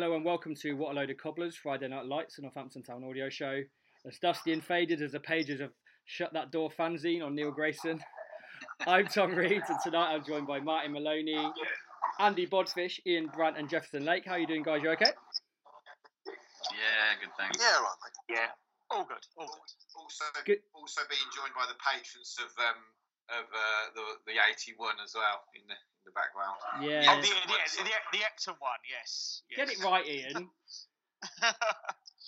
Hello and welcome to What a Load of Cobblers, Friday Night Lights, a Northampton Town audio show. As dusty and faded as the pages of Shut That Door fanzine on Neil Grayson. I'm Tom Reed, and tonight I'm joined by Martin Maloney, Andy Bodfish, Ian Brandt, and Jefferson Lake. How are you doing, guys? You okay? Yeah, good thanks. Yeah, right, mate. Yeah, all good, all good. Also, Good. also being joined by the patrons of um of uh, the the eighty one as well in the in the background. Yeah. Oh, the, the, the, the Ecton one, yes. Get it right, Ian.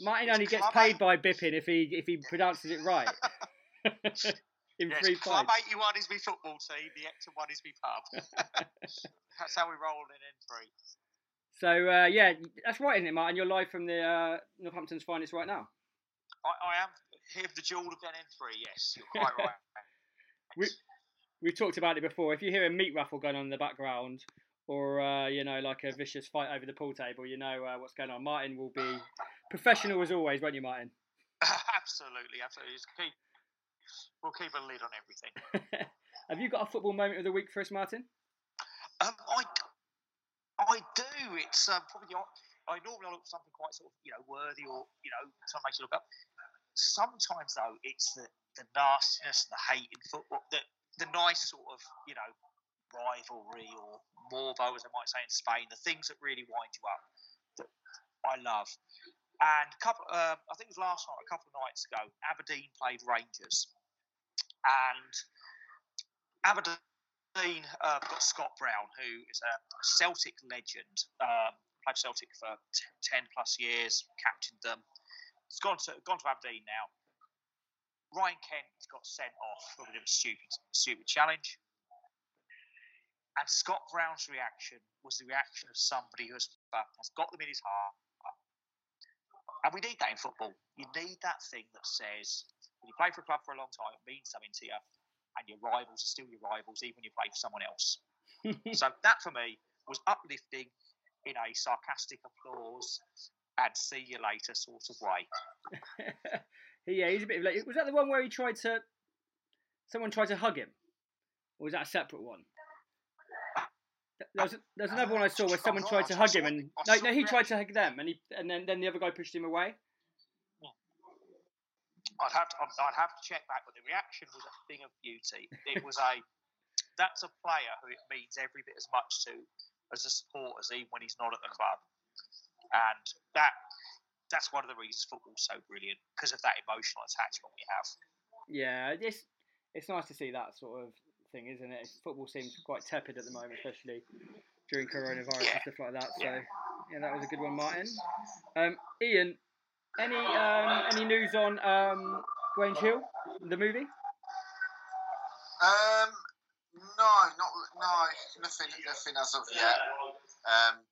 Martin It's only gets paid eight- by bipping if he if he pronounces it right. In yes, three Club pints. 81 is my football team, the Ecton one is my pub. That's how we roll in N3. So uh, yeah, that's right, isn't it, Martin? You're live from the uh, Northampton's finest right now. I, I am here the jewel of N3, yes, you're quite right. We, we've talked about it before. If you hear a meat raffle going on in the background, or uh, you know, like a vicious fight over the pool table, you know uh, what's going on. Martin will be professional as always, won't you, Martin? absolutely, absolutely. Keep, we'll keep a lid on everything. Have you got a football moment of the week for us, Martin? Um, I, I do. It's um, probably I normally look for something quite sort of you know worthy or you know something makes you look up. Sometimes though, it's the the nastiness and the hate in football, the the nice sort of you know rivalry or morbo, as they might say in Spain, the things that really wind you up that I love. And a couple, um, I think it was last night, a couple of nights ago, Aberdeen played Rangers, and Aberdeen uh, got Scott Brown, who is a Celtic legend. Um, played Celtic for t- ten plus years, captained them. He's gone to gone to Aberdeen now. Ryan Kent got sent off for a bit of a stupid stupid challenge. And Scott Brown's reaction was the reaction of somebody who has, has got them in his heart. And we need that in football. You need that thing that says, when you play for a club for a long time, it means something to you, and your rivals are still your rivals, even when you play for someone else. so that for me was uplifting in a sarcastic applause and see you later sort of way. yeah, he's a bit of like. Was that the one where he tried to? Someone tried to hug him, or was that a separate one? There's, there's another one I saw where someone tried to hug him, and no, no, he tried to hug them, and he, and then, then the other guy pushed him away. I'd have to, I'd I'd have to check back, but the reaction was a thing of beauty. It was a that's a player who it means every bit as much to as a supporter as even when he's not at the club, and that that's one of the reasons football's so brilliant because of that emotional attachment we have. Yeah, it's it's nice to see that sort of thing, isn't it? Football seems quite tepid at the moment, especially during coronavirus and stuff like that. So yeah, that was a good one, Martin. Um, Ian, any um, any news on um, Grange Hill, the movie? Um, no, not no, nothing, nothing as of yet. Um, but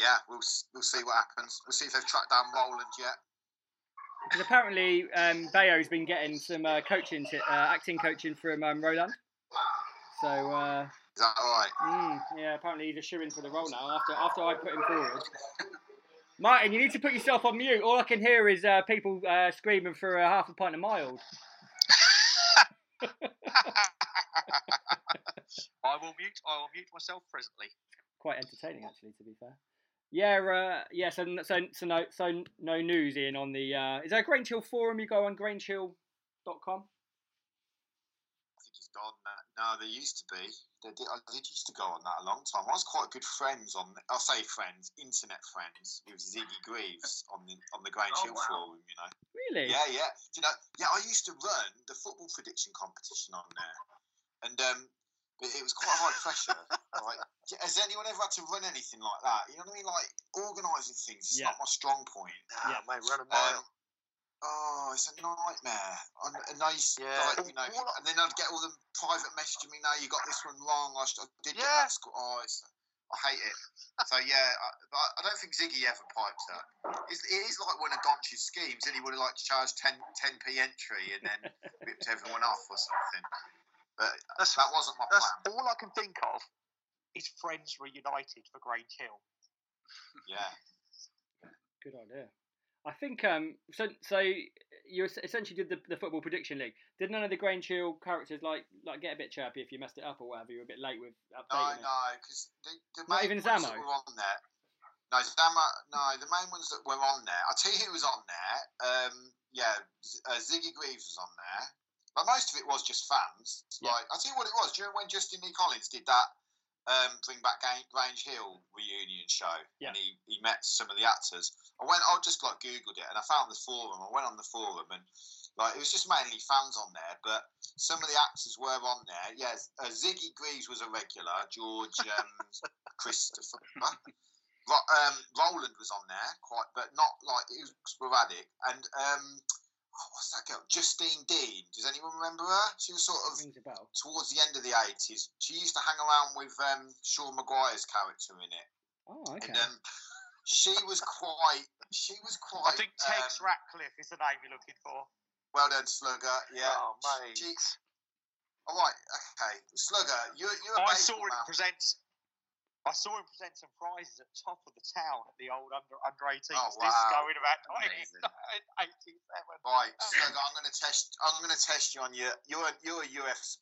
yeah, we'll we'll see what happens. We'll see if they've tracked down Roland yet. Because apparently um, Bayo's been getting some uh, coaching, t- uh, acting coaching from um, Roland. So uh, Is that all right? mm, yeah, apparently he's a shoe in for the role now. After after I put him forward. Martin, you need to put yourself on mute. All I can hear is uh, people uh, screaming for a half a pint of mild. I will mute. I will mute myself presently. Quite entertaining, actually, to be fair. Yeah, uh, yeah. So, so, so no, so no news in on the. Uh, is there a Grange Hill forum? You go on grangehill.com. I think he's gone now. No, there used to be. They did, I did used to go on that a long time. I was quite good friends on. I'll say friends, internet friends with Ziggy Greaves on the on the Grange Oh, Hill wow. forum. You know. Really? Yeah, yeah. Do you know? Yeah, I used to run the football prediction competition on there, and um, it was quite high pressure. Like, has anyone ever had to run anything like that? You know what I mean? Like organising things is Yeah. not my strong point. Nah, Yeah. mate, run a Um, mile. oh, it's a nightmare. And, and I used, Yeah. like, you know, and then I'd get all them private messaging me. No, you got this one wrong. I, sh- I did get Yeah. that score. Oh, it's, I hate it. So yeah, I, but I don't think Ziggy ever piped up. It's, it is like one of Donch's schemes, and he would have like charged 10 p entry and then ripped everyone off or something. But That's- that wasn't my That's plan. all I can think of. Is friends reunited for Grange Hill? Yeah. Good idea. I think um. So so you essentially did the, the football prediction league. Did none of the Grange Hill characters like like get a bit chirpy if you messed it up or whatever? You were a bit late with No, updating it. no, because the, the Not main even ones Zammo? that were on there. No, Zammo. No, the main ones that were on there. I'll tell you who was on there. Um, yeah, uh, Ziggy Greaves was on there. But most of it was just fans. Yeah. Like I'll tell you what it was. During when Justin Lee Collins did that um, Bring Back Grange Hill reunion show, Yeah. and he, he met some of the actors. I went. I just like googled it, and I found the forum. I went on the forum, and like it was just mainly fans on there, but some of the actors were on there. Yes, uh, Ziggy Greaves was a regular. George um, Christopher. Um, Roland was on there, quite, but not like it was sporadic. And um, oh, what's that girl? Justine Dean. Does anyone remember her? She was sort of Rings a bell. towards the end of the eighties. She used to hang around with um, Sean Maguire's character in it, Oh, okay. and um, she was quite. She was quite. I think Tegs um, Ratcliffe is the name you're looking for. Well done, Slugger. Yeah. Oh, mate. She, all right. Okay, Slugger. You're you're a I saw baseball him present. I saw him present some prizes at top of the town at the old under under 18s Oh, disco in about Amazing. 1987. Right, Slugger. I'm going to test. I'm going to test you on your. You're a, you're a US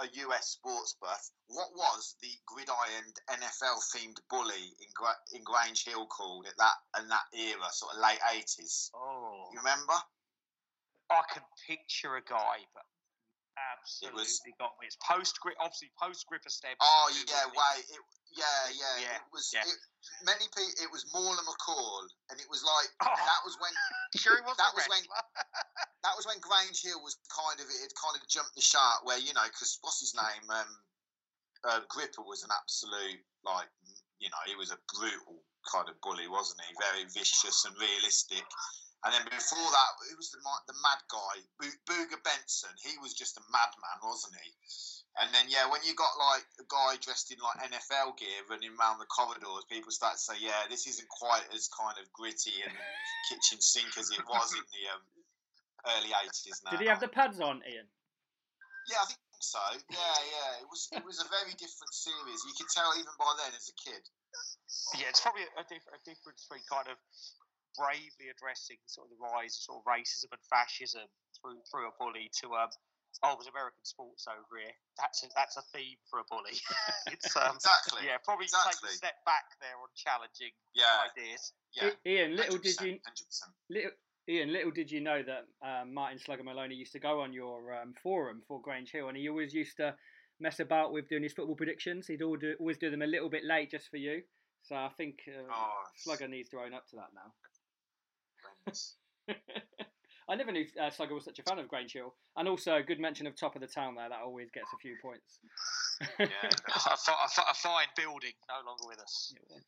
a US sports buff. What was the gridiron NFL themed bully in Gra- in Grange Hill called at that in that era, sort of late 80s? Oh, You remember? I can picture a guy, but absolutely was- got me. It's post grip, obviously post Gripper Stebson. Oh yeah, wait. It, yeah, yeah, Yeah, It was. yeah. It, many people. It was Mauler McCall, and it was like Oh. that was when Sure, he was That was when- that was when Grange Hill was kind of it had kind of jumped the shark where you know because what's his name um, uh, Gripper was an absolute like you know he was a brutal kind of bully wasn't he very vicious and realistic and then before that it was the the mad guy Booga Benson he was just a madman wasn't he and then yeah when you got like a guy dressed in like NFL gear running around the corridors people start to say yeah this isn't quite as kind of gritty and kitchen sink as it was in the um, early 80s now. Did he have the pads on, Ian? Yeah, I think so. Yeah, yeah. It was it was a very different series. You could tell even by then as a kid. Yeah, it's probably a, diff- a difference between kind of bravely addressing sort of the rise of sort of racism and fascism through through a bully to um oh there's American sports over here. That's a, that's a theme for a bully. it's um Exactly. yeah probably exactly. take a step back there on challenging Yeah, ideas. yeah. Ian, little did 100%, you 100%. little, Ian, little did you know that um, Martin Slugger Maloney used to go on your um, forum for Grange Hill, and he always used to mess about with doing his football predictions. He'd all do, always do them a little bit late just for you. So I think uh, Oh, Slugger needs to own up to that now. Horrendous. I never knew uh, Slugger was such a fan of Grange Hill, and also a good mention of top of the town there. That always gets a few points. Yeah. a, a, a fine building, no longer with us. It was.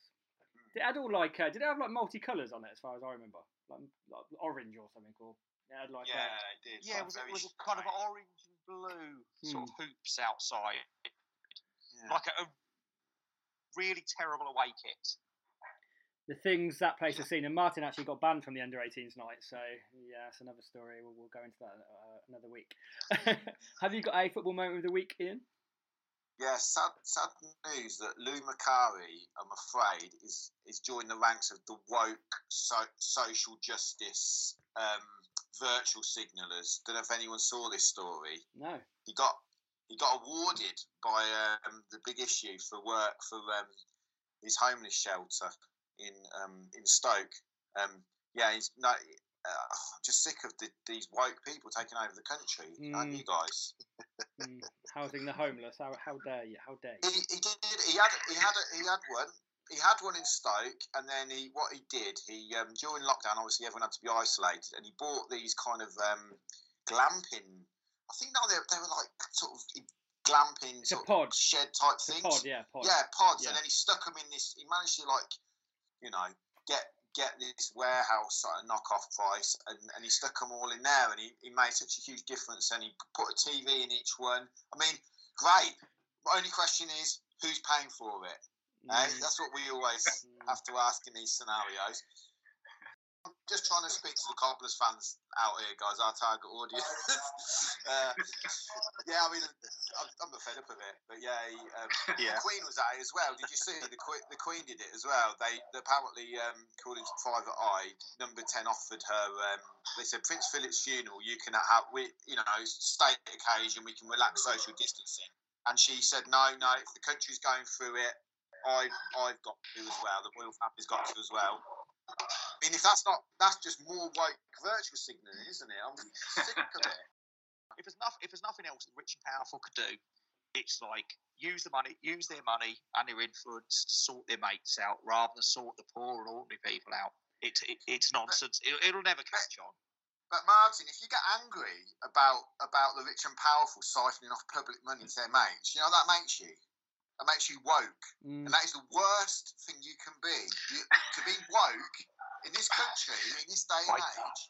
It had all like, uh, did it have like multicolours on it as far as I remember, like, like orange or something, or it had like yeah, uh, it did. Yeah, it was, it was a kind of orange and blue sort of hoops outside, Yeah. like a, a really terrible away kit. The things that place has seen. And Martin actually got banned from the under 18s night, so yeah, it's another story. We'll, we'll go into that uh, another week. have you got a football moment of the week, Ian? Yeah, sad, sad news that Lou Macari, I'm afraid, is is joining the ranks of the woke so, social justice um, virtual signalers. Don't know if anyone saw this story. No. He got he got awarded by um, the Big Issue for work for um, his homeless shelter in um, in Stoke. Um, yeah, he's no, uh, just sick of the, these woke people taking over the country, aren't Mm. you guys? Mm, housing the homeless. How, how dare you? How dare He, you? he did. He had. He had. A, he had one. He had one in Stoke, and then he. What he did. He um, during lockdown, obviously everyone had to be isolated, and he bought these kind of um, glamping. I think now they they were like sort of glamping It's a sort pod. of shed type It's a things. pod, yeah, pod. Yeah, pods, Yeah. and then he stuck them in this. He managed to like, you know, get get this warehouse at a knockoff price, and, and he stuck them all in there, and he, he made such a huge difference. And he put a TV in each one. I mean, great. My only question is, who's paying for it? Eh? Mm, That's what we always mm. have to ask in these scenarios. I'm just trying to speak to the Cobblers fans out here, guys, our target audience. uh, yeah, I mean, I'm, I'm not fed up of it, but yeah, he, um, Yeah. the Queen was at it as well. Did you see the Queen? The Queen did it as well. They apparently, um, according to Private Eye, Number Ten offered her. Um, they said Prince Philip's funeral, you can have, we, you know, state occasion, we can relax social distancing. And she said, no, no, if the country's going through it, I've, I've got to as well. The royal family's got to as well. I mean, if that's not, that's just more woke virtual signaling, isn't it? I'm sick of it. if there's nothing, if there's nothing else that rich and powerful could do, it's like use the money, use their money and their influence to sort their mates out, rather than sort the poor and ordinary people out. It's it, it's nonsense. It, it'll never catch on. But Martin, if you get angry about about the rich and powerful siphoning off public money to their mates, you know what that makes you. That makes you woke, Mm. and that is the worst thing you can be. You, to be woke in this country, in this day and Right. age,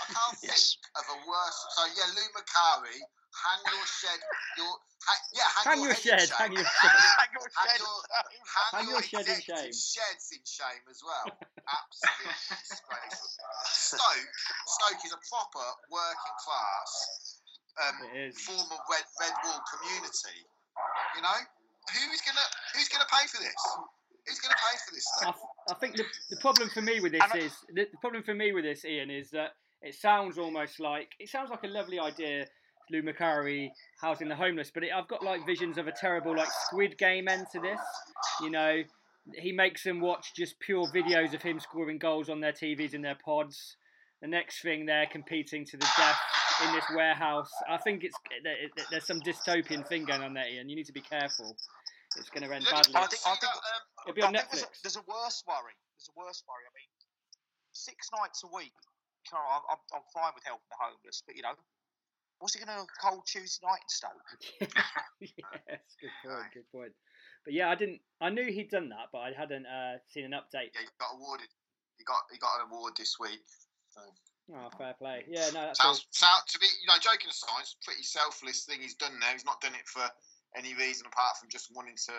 I can't Yes. think of a worse. So yeah, Lou Macari, hang your shed, your ha, yeah, hang, Hang your your, head in shed, shame. hang your shed. Hang your Hang shed your- Hang, Hang your, your shed in shame. sheds in shame as well. Absolutely disgraceful. Stoke, Stoke is a proper working class um, It is. former red red wall community. You know, who's gonna who's gonna pay for this? Who's gonna pay for this I, stuff? I think the, the problem for me with this And is the, the problem for me with this, Ian, is that it sounds almost like it sounds like a lovely idea, Lou Macari housing the homeless, but it, I've got like visions of a terrible like Squid Game end to this. You know, he makes them watch just pure videos of him scoring goals on their TVs in their pods. The next thing they're competing to the death in this warehouse. I think it's there- there- there's some dystopian thing going on there, Ian. You need to be careful. It's going to end badly. I think- I think- um, It'll be I on think there's a, Netflix. there's a worse worry. There's a worse worry. I mean, six nights a week. I'm, I'm, I'm fine with helping the homeless, but you know, what's he going to cold Tuesday night in Stoke? yes, good point, good point. But yeah, I didn't. I knew he'd done that, but I hadn't uh, seen an update. yeah, he got awarded. He got he got an award this week. So. Oh, fair play. Yeah, no, that's. Sounds, sound, to be, you know, joking aside, it's a pretty selfless thing he's done there. He's not done it for any reason apart from just wanting to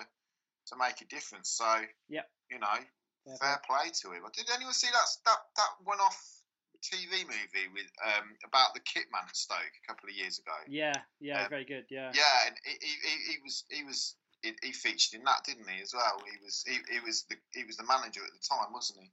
to make a difference. So, yeah, you know, Fair fair play to him. Did anyone see that that that one off TV movie with um about the Kitman at Stoke a couple of years ago? Yeah, yeah, Um, very good. Yeah. Yeah, and he, he, he- he was he was he, he featured in that, didn't he? As well, he was he, he was the he was the manager at the time, wasn't he?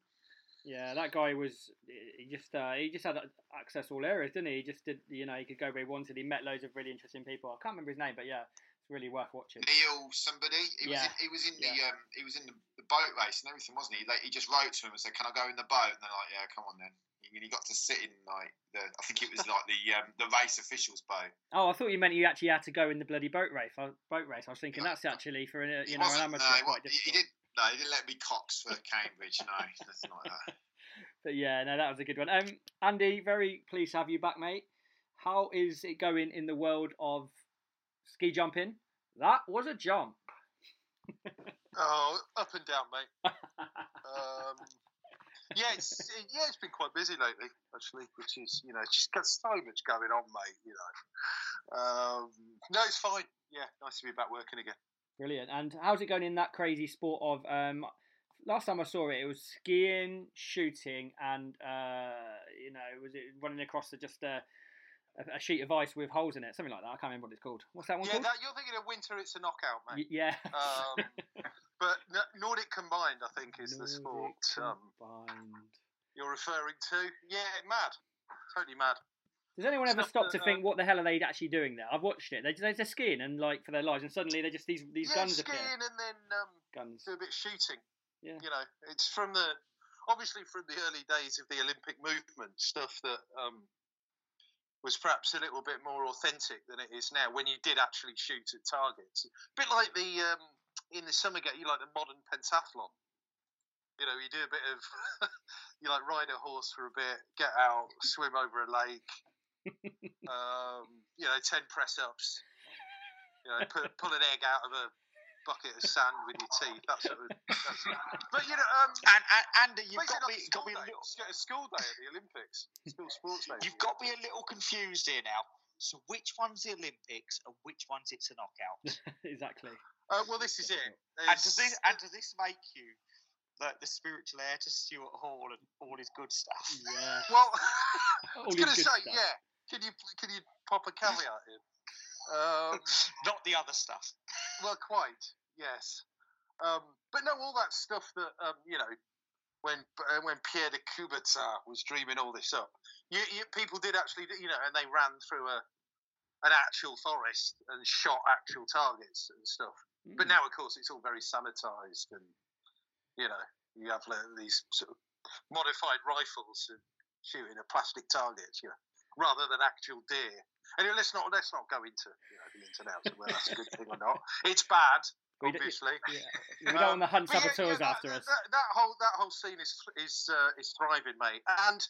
Yeah, that guy was. He just uh, he just had access to all areas, didn't he? He just did. You know, he could go where he wanted. He met loads of really interesting people. I can't remember his name, but yeah, it's really worth watching. Neil somebody. He Yeah. was in, he was in the um he was in the, the boat race and everything, wasn't he? Like he just wrote to him and said, "Can I go in the boat?" And they're like, "Yeah, come on then." And he got to sit in like the I think it was like the um, the race officials boat. Oh, I thought you meant you actually had to go in the bloody boat race. Boat race. I was thinking that's actually for an, uh, you know an amateur no, he, quite he, he didn't. No, he didn't let me Cox for Cambridge. No, nothing like that. But yeah, no, that was a good one. Um, Andy, very pleased to have you back, mate. How is it going in the world of ski jumping? That was a jump. Oh, up and down, mate. Um, yeah, it's it- yeah, it's been quite busy lately, actually, which is you know, it's just got so much going on, mate. You know, um, no, it's fine. Yeah, nice to be back working again. Brilliant. And how's it going in that crazy sport of um? Last time I saw it, it was skiing, shooting, and uh, you know, was it running across the, just a, a, a sheet of ice with holes in it, something like that. I can't remember what it's called. What's that one Yeah, called? that, you're thinking of winter. It's a knockout, Y- yeah. Um, but Nordic combined, I think, is the sport Nordic um, combined. you're referring to. Yeah, mad, totally mad. Does anyone ever Stuff stop that, to think um, what the hell are they actually doing there? I've watched it. They, they're just a skiing and like for their lives, and suddenly they're just these these yeah, guns skiing appear. and then um, Guns. do a bit of shooting. Yeah. You know, it's from the obviously from the early days of the Olympic movement, stuff that um, was perhaps a little bit more authentic than it is now. When you did actually shoot at targets, a bit like the um, in the summer game, you like the modern pentathlon. You know, you do a bit of you like ride a horse for a bit, get out, swim over a lake. Um, you know, ten press ups. You know, put, pull an egg out of a bucket of sand with your teeth. That sort of. That's, but you know, um, And, and Andy, you've basically got like me, a got me a little, a school day at the Olympics. School sports day. you've got me a little confused here now. So which one's the Olympics and which one's it's a knockout? exactly. Uh, well, this is it. and does this and does this make you like the spiritual heir to Stuart Hall and all his good stuff? Yeah. Well, I was going to say, stuff. yeah. Can you can you pop a caveat in? Um, Not the other stuff. well, quite. Yes. Um, but no, all that stuff that um, you know, when uh, when Pierre de Coubertin was dreaming all this up, you, you, people did actually, you know, and they ran through a an actual forest and shot actual targets and stuff. But Mm. now, of course, it's all very sanitized, and you know, you have like, these sort of modified rifles and shooting at plastic targets, you know, rather than actual deer. Anyway, let's not let's not go into you know, the ins and outs of whether that's a good thing or not. It's bad, We obviously. Yeah. We don't want the hunt yeah, saboteurs yeah, that, after us. That, that whole that whole scene is is uh, is thriving, mate, and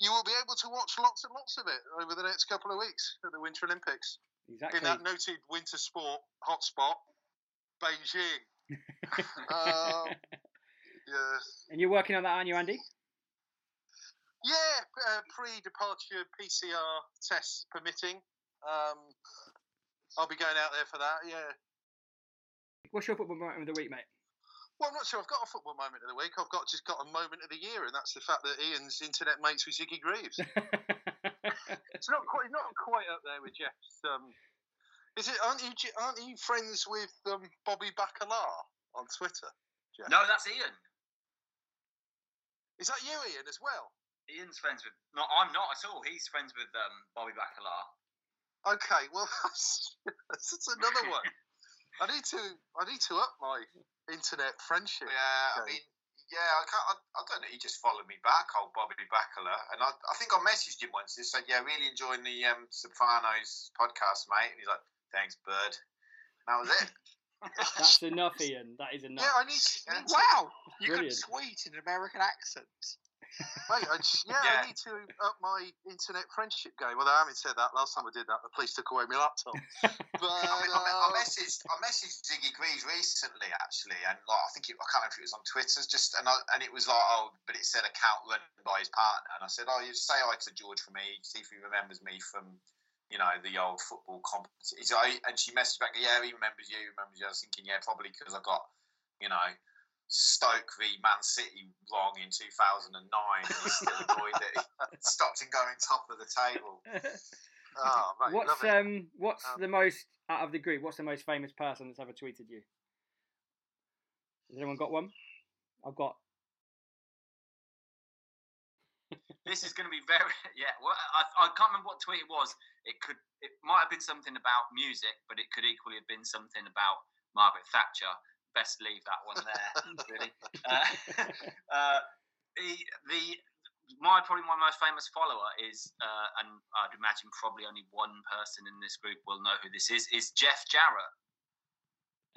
you will be able to watch lots and lots of it over the next couple of weeks at the Winter Olympics Exactly. in that noted winter sport hotspot, Beijing. um, yeah, and you're working on that, aren't you, Andy? Yeah, uh, pre-departure PCR tests permitting. Um, I'll be going out there for that. Yeah. What's your football moment of the week, mate? Well, I'm not sure I've got a football moment of the week. I've got just got a moment of the year, and that's the fact that Ian's internet mates with Ziggy Greaves. it's not quite not quite up there with Jeff's. Um, is it? Aren't you? Aren't you friends with um, Bobby Bacala on Twitter? Jeff? No, that's Ian. Is that you, Ian, as well? Ian's friends with. No, I'm not at all. He's friends with um, Bobby Bacala. Okay, well that's, that's another one. I need to I need to up my internet friendship. Yeah, I mean, yeah, I can't. I, I don't know. He just followed me back, old Bobby Bacala, and I, I think I messaged him once. and said, "Yeah, really enjoying the um, Sopranos podcast, mate." And he's like, "Thanks, bird." And that was it. That's enough, Ian. That is enough. Yeah, I need to, I need to Wow, you Brilliant. can tweet in an American accent. Mate, I just, yeah, Yeah. I need to up my internet friendship game. Although having said that, last time I did that, the police took away my laptop. But I, I, I uh, messaged I messaged Ziggy Greaves recently actually, and like I think it, I can't remember if it was on Twitter, just and I, and it was like oh, but it said account run by his partner, and I said oh, you say hi to George for me, see if he remembers me from you know the old football competition. And she messaged back, yeah, he remembers you, remembers you. I was thinking, yeah, probably because I got you know. Stoke v Man City wrong in 2009. He's still annoyed that he stopped him going top of the table. oh, mate, what's um what's Um, the most out of the group? What's the most famous person that's ever tweeted you? Has anyone got one? I've got. This is going to be very yeah. Well, I, I can't remember what tweet it was. It could it might have been something about music, but it could equally have been something about Margaret Thatcher. Best leave that one there, really. Uh, uh, the the my probably my most famous follower is, uh, and I'd imagine probably only one person in this group will know who this is. Is Jeff Jarrett?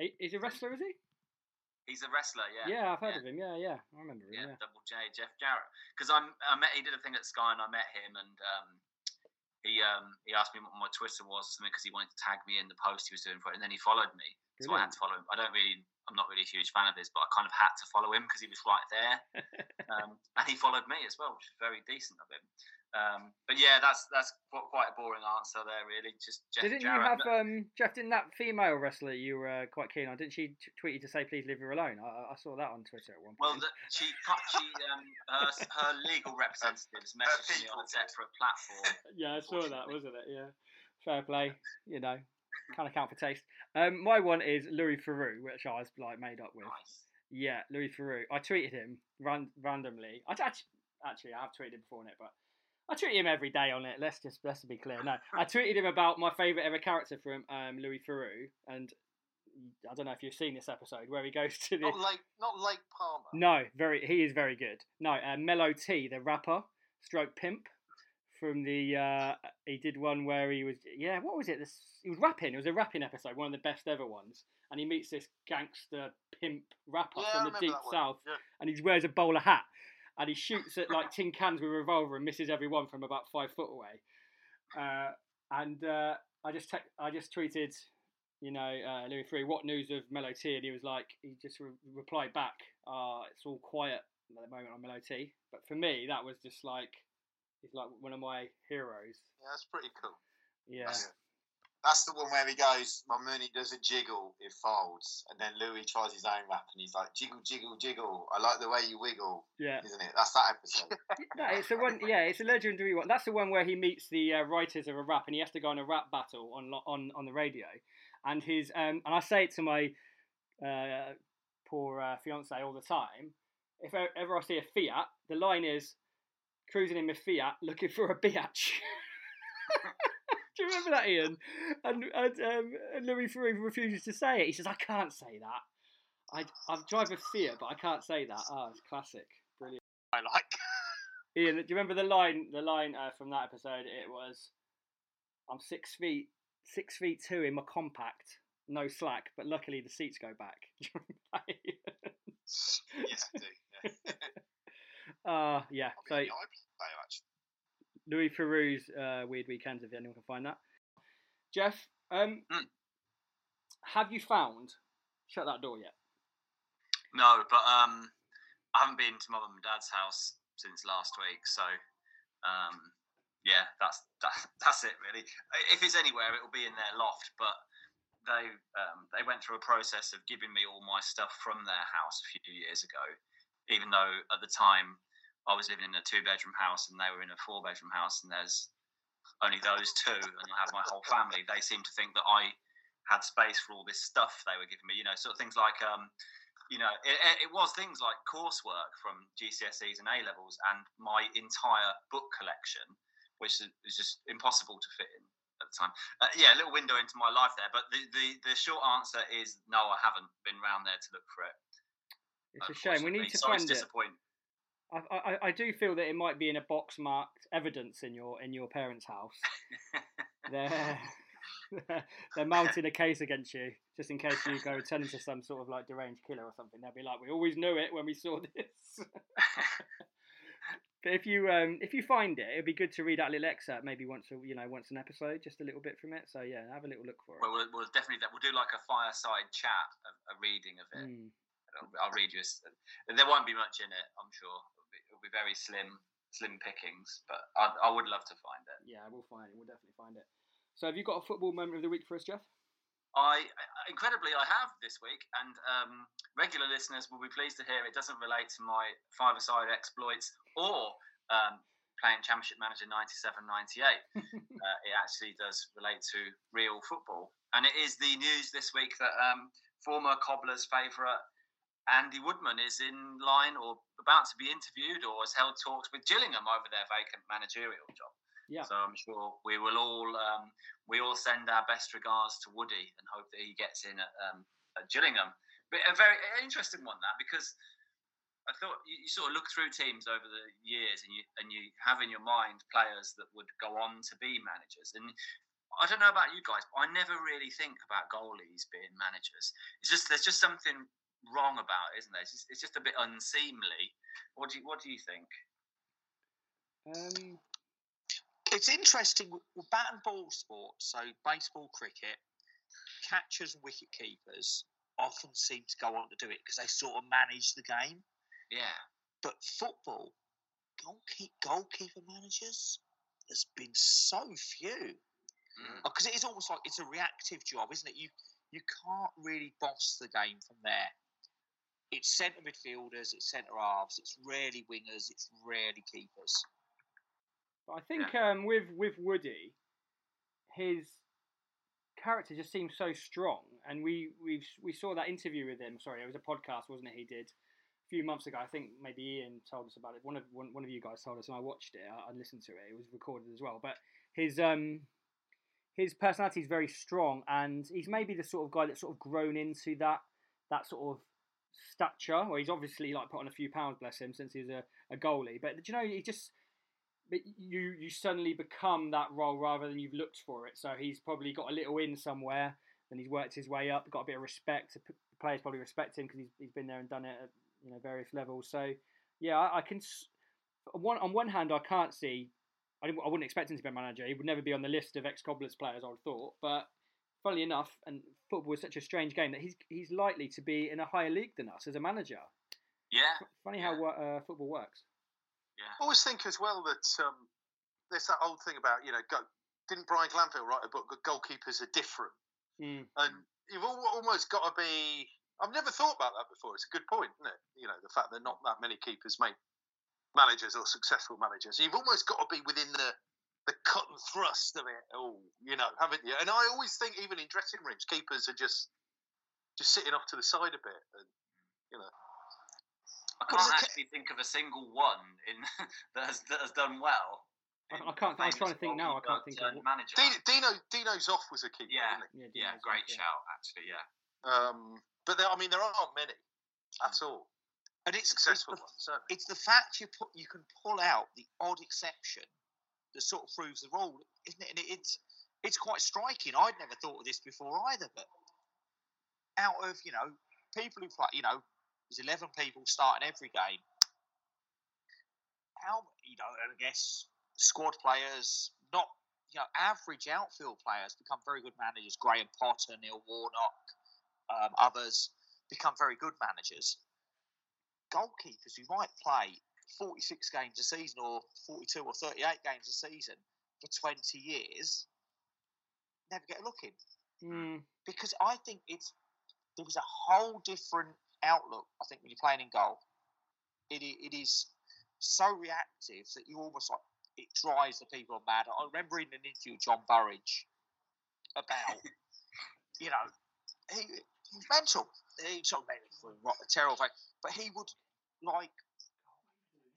He- He's a wrestler, is he? He's a wrestler. Yeah. Yeah, I've heard yeah. of him. Yeah, yeah, I remember him. Yeah, Yeah. Double J, Jeff Jarrett. Because I'm, I met, he did a thing at Sky, and I met him, and um, he um, he asked me what my Twitter was or something because he wanted to tag me in the post he was doing for it, and then he followed me. So I had to follow him. I don't really, I'm not really a huge fan of his, but I kind of had to follow him because he was right there, um, and he followed me as well, which is very decent of him. Um, but yeah, that's that's qu- quite a boring answer there, really. Just Jeff Didn't you have um Jeff? Didn't that female wrestler you were uh, quite keen on? Didn't she tweet you to say please leave her alone? I, I saw that on Twitter at one Well, point. the, she she um, her, her legal representatives messaged me on a separate platform. yeah, I saw that, wasn't it? Yeah, fair play. You know, kind of count for taste. Um, my one is Louis Theroux, which I was like made up with. Nice. Yeah, Louis Theroux. I tweeted him ran- randomly. I actually, actually I have tweeted him before on it, but I tweet him every day on it. Let's just let's be clear. No, I tweeted him about my favourite ever character from um, Louis Theroux, and I don't know if you've seen this episode where he goes to the Not Lake, not Lake Palmer. no, very he is very good. No, uh, Mellow T, the rapper, stroke pimp from the uh, he did one where he was yeah what was it this he was rapping it was a rapping episode one of the best ever ones and he meets this gangster pimp rapper Yeah, from the deep south Yeah. and he wears a bowler hat and he shoots at like tin cans with a revolver and misses everyone from about five foot away. Uh, and uh, I just te- I just tweeted, you know, uh, Louis Theroux, what news of Mellow T? And he was like, he just re- replied back, uh, it's all quiet at the moment on Mellow T. But for me, that was just like, he's like one of my heroes. Yeah, that's pretty cool. Yeah. That's, that's the one where he goes, my money does a jiggle, it folds. And then Louis tries his own rap and he's like, jiggle, jiggle, jiggle. I like the way you wiggle, Yeah. isn't it? That's that episode. No, it's the one. Yeah, it's a legendary one. That's the one where he meets the uh, writers of a rap, and he has to go on a rap battle on on on the radio. And his um, and I say it to my uh, poor uh, fiance all the time. If ever I see a Fiat, the line is cruising in my Fiat looking for a biatch. Do you remember that, Ian? And, and, um, and Louis Theroux refuses to say it. He says, "I can't say that. I I drive a Fiat, but I can't say that." Oh, it's classic. Brilliant. I like. Ian, do you remember the line? The line uh, from that episode. It was, "I'm six feet, six feet two in my compact, no slack, but luckily the seats go back." Do you remember that, Ian? yes, I do. Yeah. Uh, yeah. I So mean, yeah, I play actually. Louis Theroux's uh, Weird Weekends, if anyone can find that. Jeff, um, Hmm. have you found Shut That Door yet? No, but um, I haven't been to my mum and dad's house since last week, so um, yeah, that's that, that's it really. If it's anywhere, it will be in their loft. But they um, they went through a process of giving me all my stuff from their house a few years ago, even though at the time I was living in a two bedroom house and they were in a four bedroom house, and there's only those two, and I have my whole family. They seem to think that I had space for all this stuff they were giving me, you know, sort of things like um, you know, it, it was things like coursework from GCSEs and A levels, and my entire book collection, which is just impossible to fit in at the time. Uh, yeah, a little window into my life there, but the, the, the short answer is no, I haven't been round there to look for it. It's a shame. We need to Sorry find it. I, I, I do feel that it might be in a box marked evidence in your in your parents' house. they're they're mounting a case against you just in case you go turn into some sort of like deranged killer or something. They'll be like, "We always knew it when we saw this." but if you um if you find it, it'd be good to read out a little excerpt, maybe once a you know once an episode, just a little bit from it. So yeah, have a little look for it. Well, we'll, we'll definitely we'll do like a fireside chat, a, a reading of it. Mm. I'll, read you. A, there won't be much in it, I'm sure. It'll be, it'll be very slim, slim pickings, but I, I would love to find it. Yeah, we'll find it. We'll definitely find it. So have you got a football moment of the week for us, Jeff? I I- incredibly I have this week, and um, regular listeners will be pleased to hear it doesn't relate to my five-a-side exploits or um, playing Championship Manager 97-98. uh, it actually does relate to real football, and it is the news this week that um, former Cobblers favourite Andy Woodman is in line or about to be interviewed or has held talks with Gillingham over their vacant managerial job. Yeah. So I'm sure we will all um, we all send our best regards to Woody and hope that he gets in at, um, at Gillingham. But a very interesting one that because I thought you, you sort of look through teams over the years and you and you have in your mind players that would go on to be managers and. I don't know about you guys, but I never really think about goalies being managers. It's just there's just something wrong about it, isn't there? It's just, it's just a bit unseemly. What do you What do you think? Um, It's interesting with with bat and ball sports, so baseball, cricket, catchers and wicket keepers often seem to go on to do it because they sort of manage the game. Yeah, But football, goalkeeper, goalkeeper managers, there's been so few Mm. because it is almost like it's a reactive job, isn't it? You you can't really boss the game from there. It's centre midfielders, it's centre halves, it's rarely wingers, it's rarely keepers. But I think um, with with Woody, his character just seems so strong, and we we we saw that interview with him. Sorry, it was a podcast, wasn't it? He did a few months ago. I think maybe Ian told us about it. One of one, one of you guys told us, and I watched it. I, I listened to it. It was recorded as well. But his um his personality is very strong, and he's maybe the sort of guy that's sort of grown into that that sort of stature. Well, he's obviously like put on a few pounds, bless him, since he's a, a goalie. But you know, he just you you suddenly become that role rather than you've looked for it. So he's probably got a little in somewhere, and he's worked his way up. Got a bit of respect. The players probably respect him because he's, he's been there and done it at you know various levels. So yeah, I, I can. One on one hand, I can't see. I, I wouldn't expect him to be a manager. He would never be on the list of ex Cobblers players. I would have thought, but funnily enough, and football is such a strange game that he's he's likely to be in a higher league than us as a manager. Yeah. Funny yeah. how uh, football works. Yeah. I always think as well that um, there's that old thing about you know, go, didn't Brian Glanville write a book? That goalkeepers are different, Mm. and you've al- almost got to be. I've never thought about that before. It's a good point, isn't it? You know, the fact that not that many keepers make managers or successful managers. You've almost got to be within the the cut and thrust of it all, you know, haven't you? And I always think, even in dressing rooms, keepers are just just sitting off to the side a bit, and you know. I can't it- actually think of a single one in that has that has done well. I- I can't- I was trying to think now, I can't think of turned what- manager. Dino, Dino Dino's off was a keeper, Yeah. wasn't he? Yeah, yeah, Dino's great right, yeah. shout actually. Yeah. Um, but there, I mean, there aren't many at all And it's, it's, successful the, ones. It's the fact you put you can pull out the odd exception that sort of proves the rule, isn't it? And it, it's it's quite striking. I'd never thought of this before either. But out of you know people who play, you know, there's eleven people starting every game. How you know? I guess squad players, not you know, average outfield players become very good managers. Graham Potter, Neil Warnock, um, others become very good managers goalkeepers who might play 46 games a season or 42 or 38 games a season for 20 years never get a look in Mm. because I think it's there was a whole different outlook. I think when you're playing in goal, it it is so reactive that you almost like it drives the people mad. I remember in an interview with John Burridge about you know he he's mental. He sort of a terrible thing, but he would like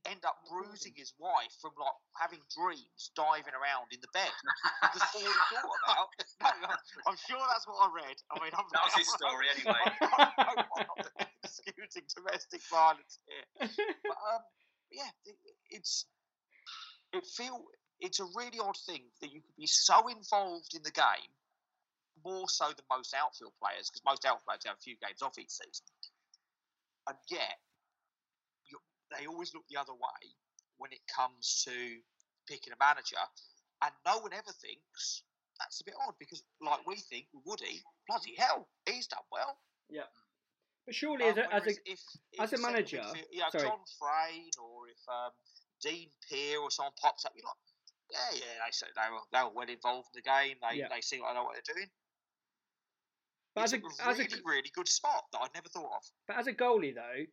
end up bruising his wife from like having dreams diving around in the bed because all he thought about. No, I'm- I'm sure that's what I read. I mean, I'm, That was his story anyway. I'm not excusing domestic violence here, but um, yeah, it, it's it feel it's a really odd thing that you could be so involved in the game, more so than most outfield players, because most outfield players have a few games off each season, and yet they always look the other way when it comes to picking a manager, and no one ever thinks that's a bit odd because, like we think, Woody, bloody hell, he's done well. Yeah. But surely, as Um, a, as a if, if as a manager- midfield- you know, sorry. John Frain or if um, Dean Peer or someone pops up, you're like, yeah, yeah, they say they were, they were well involved in the game. They Yeah. they seem like they know what they're doing. but as it's a, a as a really, really good spot that I'd never thought of. But as a goalie, though,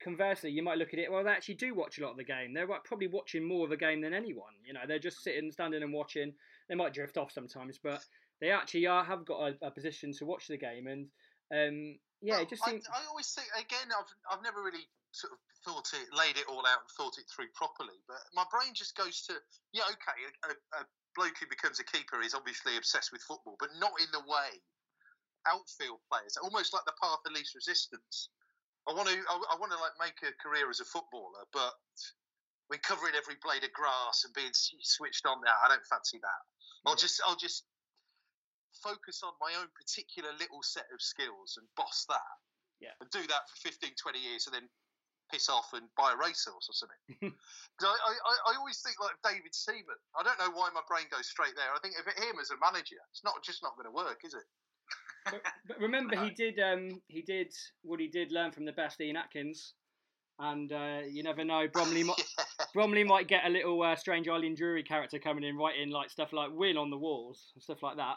conversely, you might look at it. Well, they actually do watch a lot of the game. They're like, probably watching more of the game than anyone. You know, they're just sitting, standing, and watching. They might drift off sometimes, but they actually are have got a, a position to watch the game. And um, yeah, Well, it just I. I always think again. I've I've never really sort of thought it, laid it all out and thought it through properly. But my brain just goes to yeah, okay. A, a, a bloke who becomes a keeper is obviously obsessed with football, but not in the way outfield players. Almost like the path of least resistance. I want to I, I want to like make a career as a footballer, but we're covering every blade of grass and being switched on now. I don't fancy that. I'll just I'll just focus on my own particular little set of skills and boss that. Yeah. And do that for 15, 20 years and then piss off and buy a racehorse or something. I, I, I always think like David Seaman. I don't know why my brain goes straight there. I think if it him as a manager, it's not just not going to work, is it? But, but remember, he did. Um, he did what he did. Learn from the best, Ian Atkins. And uh, you never know, Bromley might Bromley might get a little uh, strange Eileen Drewery character coming in, writing like stuff like "win on the walls" and stuff like that.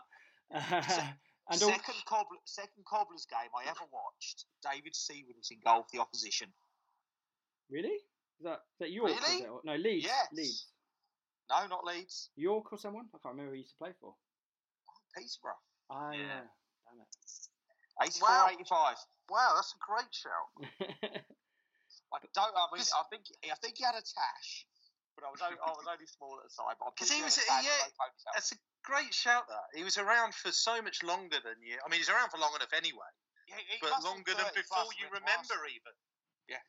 and all, second cobbler, second cobbler's game I ever watched. David Seawood was in goal for the opposition. really, is that is that York? Really? it? No, Leeds. Yes. Leeds. No, not Leeds. York or someone? I can't remember who he used to play for. Peterborough. Ah, yeah. Yeah. Damn 84, Wow. 85. Wow, that's a great shout. I don't. I mean, I think I think he had a tash, but I was only, I was only small at the time. Because he was, yeah, that's a great shout. That he was around for so much longer than you. I mean, he's around for long enough anyway. Yeah, but longer than before you remember, even. Yeah.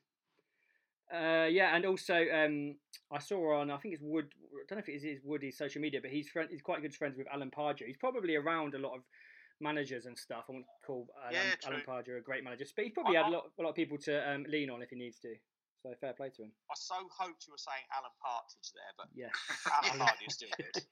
Uh, yeah, and also um, I saw on I think it's Wood. I don't know if it is Woody's social media, but he's friend, he's quite good friends with Alan Pardew. He's probably around a lot of managers and stuff. I want to call Alan, Yeah, Alan. Pardew a great manager, but he's probably I- had a lot, a lot of people to um, lean on if he needs to. So fair play to him. I so hoped you were saying Alan Partridge there, but Yes. Alan Partridge is still good.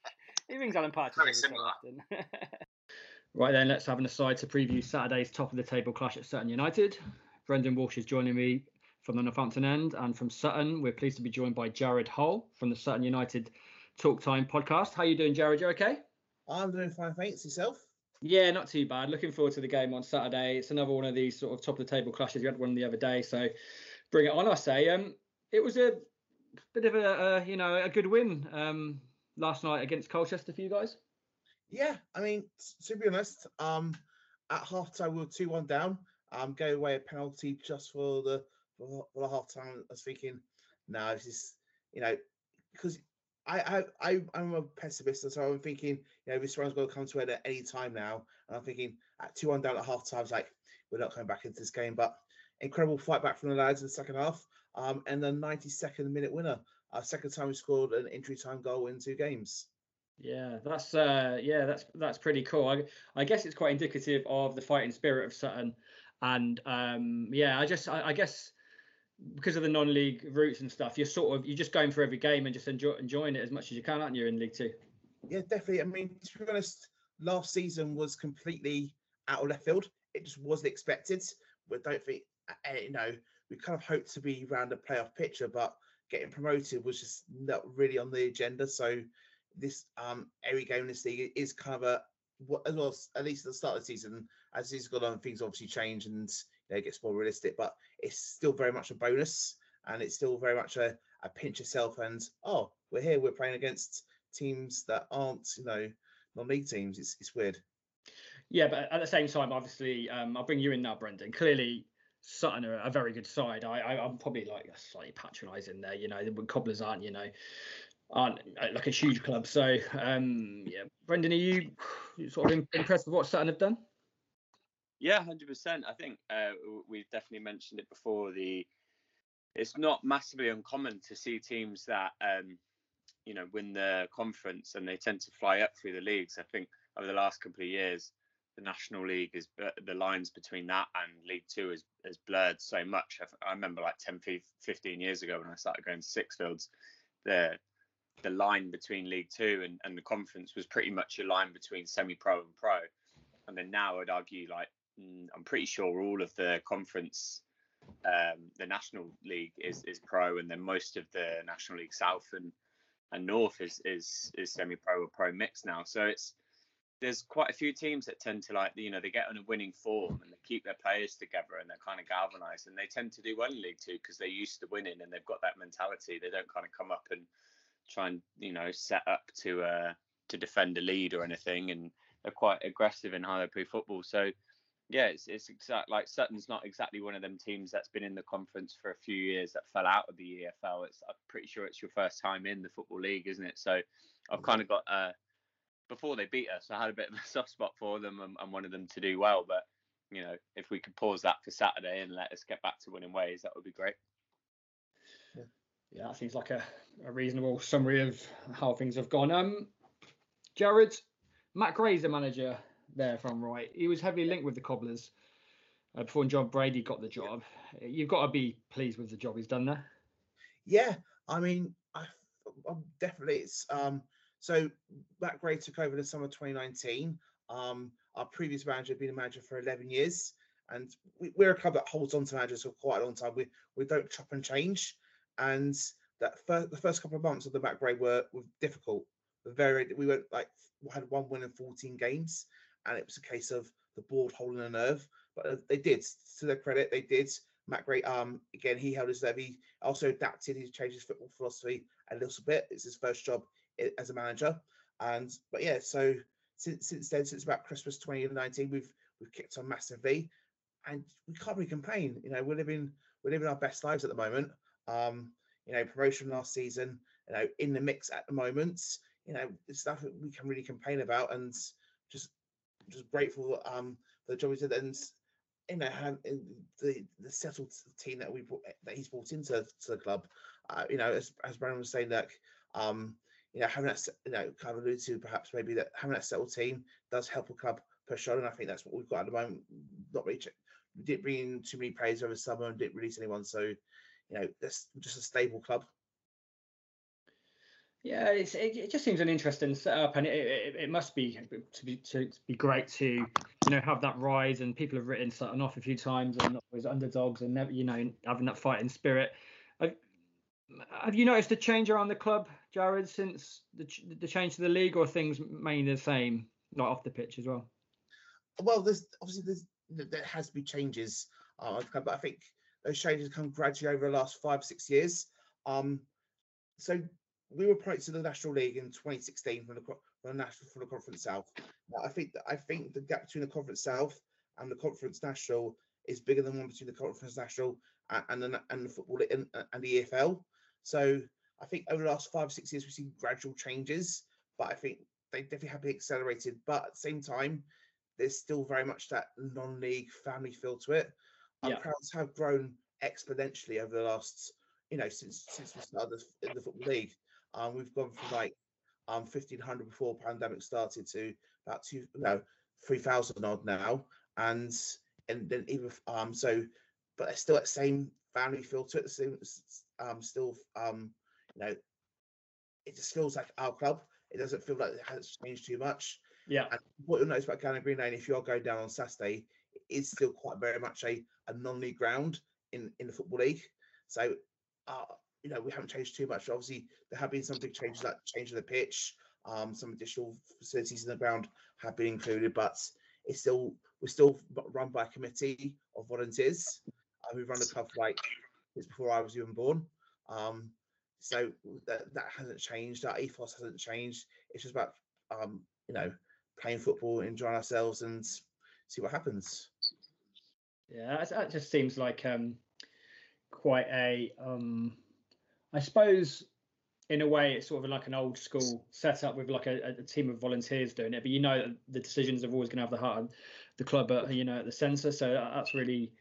He rings Alan Partridge Very every so similar. often. right then, let's have an aside to preview Saturday's top of the table clash at Sutton United. Brendan Walsh is joining me from the Northampton end, and from Sutton, we're pleased to be joined by Jared Hull from the Sutton United Talk Time podcast. How are you doing, Jared? You okay? I'm doing fine, thanks. Yourself? Yeah, not too bad. Looking forward to the game on Saturday. It's another one of these sort of top of the table clashes. We had one the other day, so bring it on. I say, um, it was a bit of a, a you know a good win um, last night against Colchester for you guys. Yeah, I mean, to be honest, um, at half time we were two one down. Um, go away a penalty just for the for the half time. I was thinking, no, this is you know because I I I I'm a pessimist, so I'm thinking you know this round's going to come to an end at any time now, and I'm thinking at two one down at half time, it's like we're not coming back into this game, but incredible fight back from the lads in the second half. Um, and the 92nd minute winner, uh, second time we scored an injury time goal in two games. Yeah, that's uh, yeah, that's that's pretty cool. I, I guess it's quite indicative of the fighting spirit of Sutton, and um, yeah, I just I, I guess because of the non-league routes and stuff, you're sort of you're just going for every game and just enjoy, enjoying it as much as you can, aren't you? In League Two. Yeah, definitely. I mean, to be honest, last season was completely out of left field. It just wasn't expected. We don't think, uh, you know, we kind of hoped to be around a playoff picture, but getting promoted was just not really on the agenda. So this um every game in this league is kind of a what as well at least at the start of the season as he's gone on things obviously change and you know, it gets more realistic but it's still very much a bonus and it's still very much a, a pinch yourself and oh we're here we're playing against teams that aren't you know non-league teams it's, it's weird Yeah, but at the same time, obviously, um, I'll bring you in now, Brendan. Clearly, Sutton are a very good side. I, I I'm probably like slightly patronising there. You know, the cobblers aren't you know aren't uh, like a huge club. So um, yeah, Brendan, are you sort of impressed with what Sutton have done? Yeah, hundred percent. I think uh, we've definitely mentioned it before. The it's not massively uncommon to see teams that um, you know win the conference and they tend to fly up through the leagues. I think over the last couple of years, the National League is uh, the lines between that and League Two is has blurred so much. I remember like 10, 15 years ago when I started going to Sixfields, the the line between League Two and, and the conference was pretty much a line between semi-pro and pro. And then now I'd argue like I'm pretty sure all of the conference, um, the National League is is pro, and then most of the National League South and and North is is is semi-pro or pro mix now. So it's there's quite a few teams that tend to like you know they get on a winning form and they keep their players together and they're kind of galvanized and they tend to do well in League Two because they're used to winning and they've got that mentality. They don't kind of come up and try and you know set up to uh to defend a lead or anything and they're quite aggressive in how they football. So yeah, it's it's exact like Sutton's not exactly one of them teams that's been in the conference for a few years that fell out of the EFL. It's I'm pretty sure it's your first time in the football league, isn't it? So I've kind of got uh before they beat us, I had a bit of a soft spot for them and, and wanted them to do well. But you know, if we could pause that for Saturday and let us get back to winning ways, that would be great. Yeah, that seems like a, a reasonable summary of how things have gone. Um, Jared, Matt Gray's the manager there, if I'm right. He was heavily linked with the Cobblers uh, before Jon Brady got the job. You've got to be pleased with the job he's done there. Yeah, I mean, I, I'm definitely it's um. So Matt Gray took over in the summer 2019. Um, our previous manager had been a manager for 11 years, and we, we're a club that holds on to managers for quite a long time. We we don't chop and change, and that first, the first couple of months of the Matt Gray were, were difficult. Very we went like had one win in 14 games, and it was a case of the board holding a nerve. But uh, they did, to their credit, they did. Matt Gray, um, again, he held his levy, also adapted, he changed his football philosophy a little bit. It's his first job as a manager. And but yeah, so since since then, since about Christmas 2019, we've we've kicked on massively. and we can't really complain. You know, we're living we're living our best lives at the moment. Um, you know, promotion last season, you know, in the mix at the moment. You know, it's stuff that we can really complain about, and just just grateful um for the job he did, and you know, have, the the settled team that we brought that he's brought into to the club. Uh, you know, as as Brandon was saying, like um, you know, having that you know, kind of alluded to perhaps maybe that having that settled team does help a club push on, and I think that's what we've got at the moment. Not really, we didn't bring in too many players over summer and didn't release anyone, so you know, that's just a stable club. Yeah, it, it just seems an interesting setup, and it, it, it must be to be to, be great to you know have that rise. And people have written Sutton off a few times and always underdogs, and never you know having that fighting spirit. Have, have you noticed a change around the club, Jared, since the the change to the league, or things mainly the same, not off the pitch as well? Well, there's obviously there's there has to be changes, uh, but I think those changes come gradually over the last five six years. Um, so we were promoted to the National League in 2016 from the from the national from the Conference South. Now, I think that I think the gap between the Conference South and the Conference National is bigger than one between the Conference National and and the, and the football and, and the EFL. So I think over the last five six years we've seen gradual changes, but I think they definitely have been accelerated. But at the same time, there's still very much that non-league family feel to it. Our yeah. crowds have grown exponentially over the last, you know, since since we started in the football league. Um, we've gone from like um 1500 before pandemic started to about two, no, 3000 odd now, and and then even um so, but it's still that same family feel to it. The same, um, still um, you know, it just feels like our club. It doesn't feel like it has changed too much. Yeah. And what you'll notice about Gander Green Lane, if you are going down on Saturday, it's still quite very much a, a non-league ground in in the football league. So uh, you know, we haven't changed too much. Obviously, there have been some big changes, like changing the pitch. Um, some additional facilities in the ground have been included, but it's still we're still run by a committee of volunteers uh, who run the club like it's before I was even born. Um, so that, that hasn't changed. Our ethos hasn't changed. It's just about um, you know playing football, enjoying ourselves, and see what happens. Yeah, that just seems like um, quite a um, I suppose in a way it's sort of like an old school setup with like a, a team of volunteers doing it but you know the decisions are always going to have the heart of the club at you know at the centre so that's really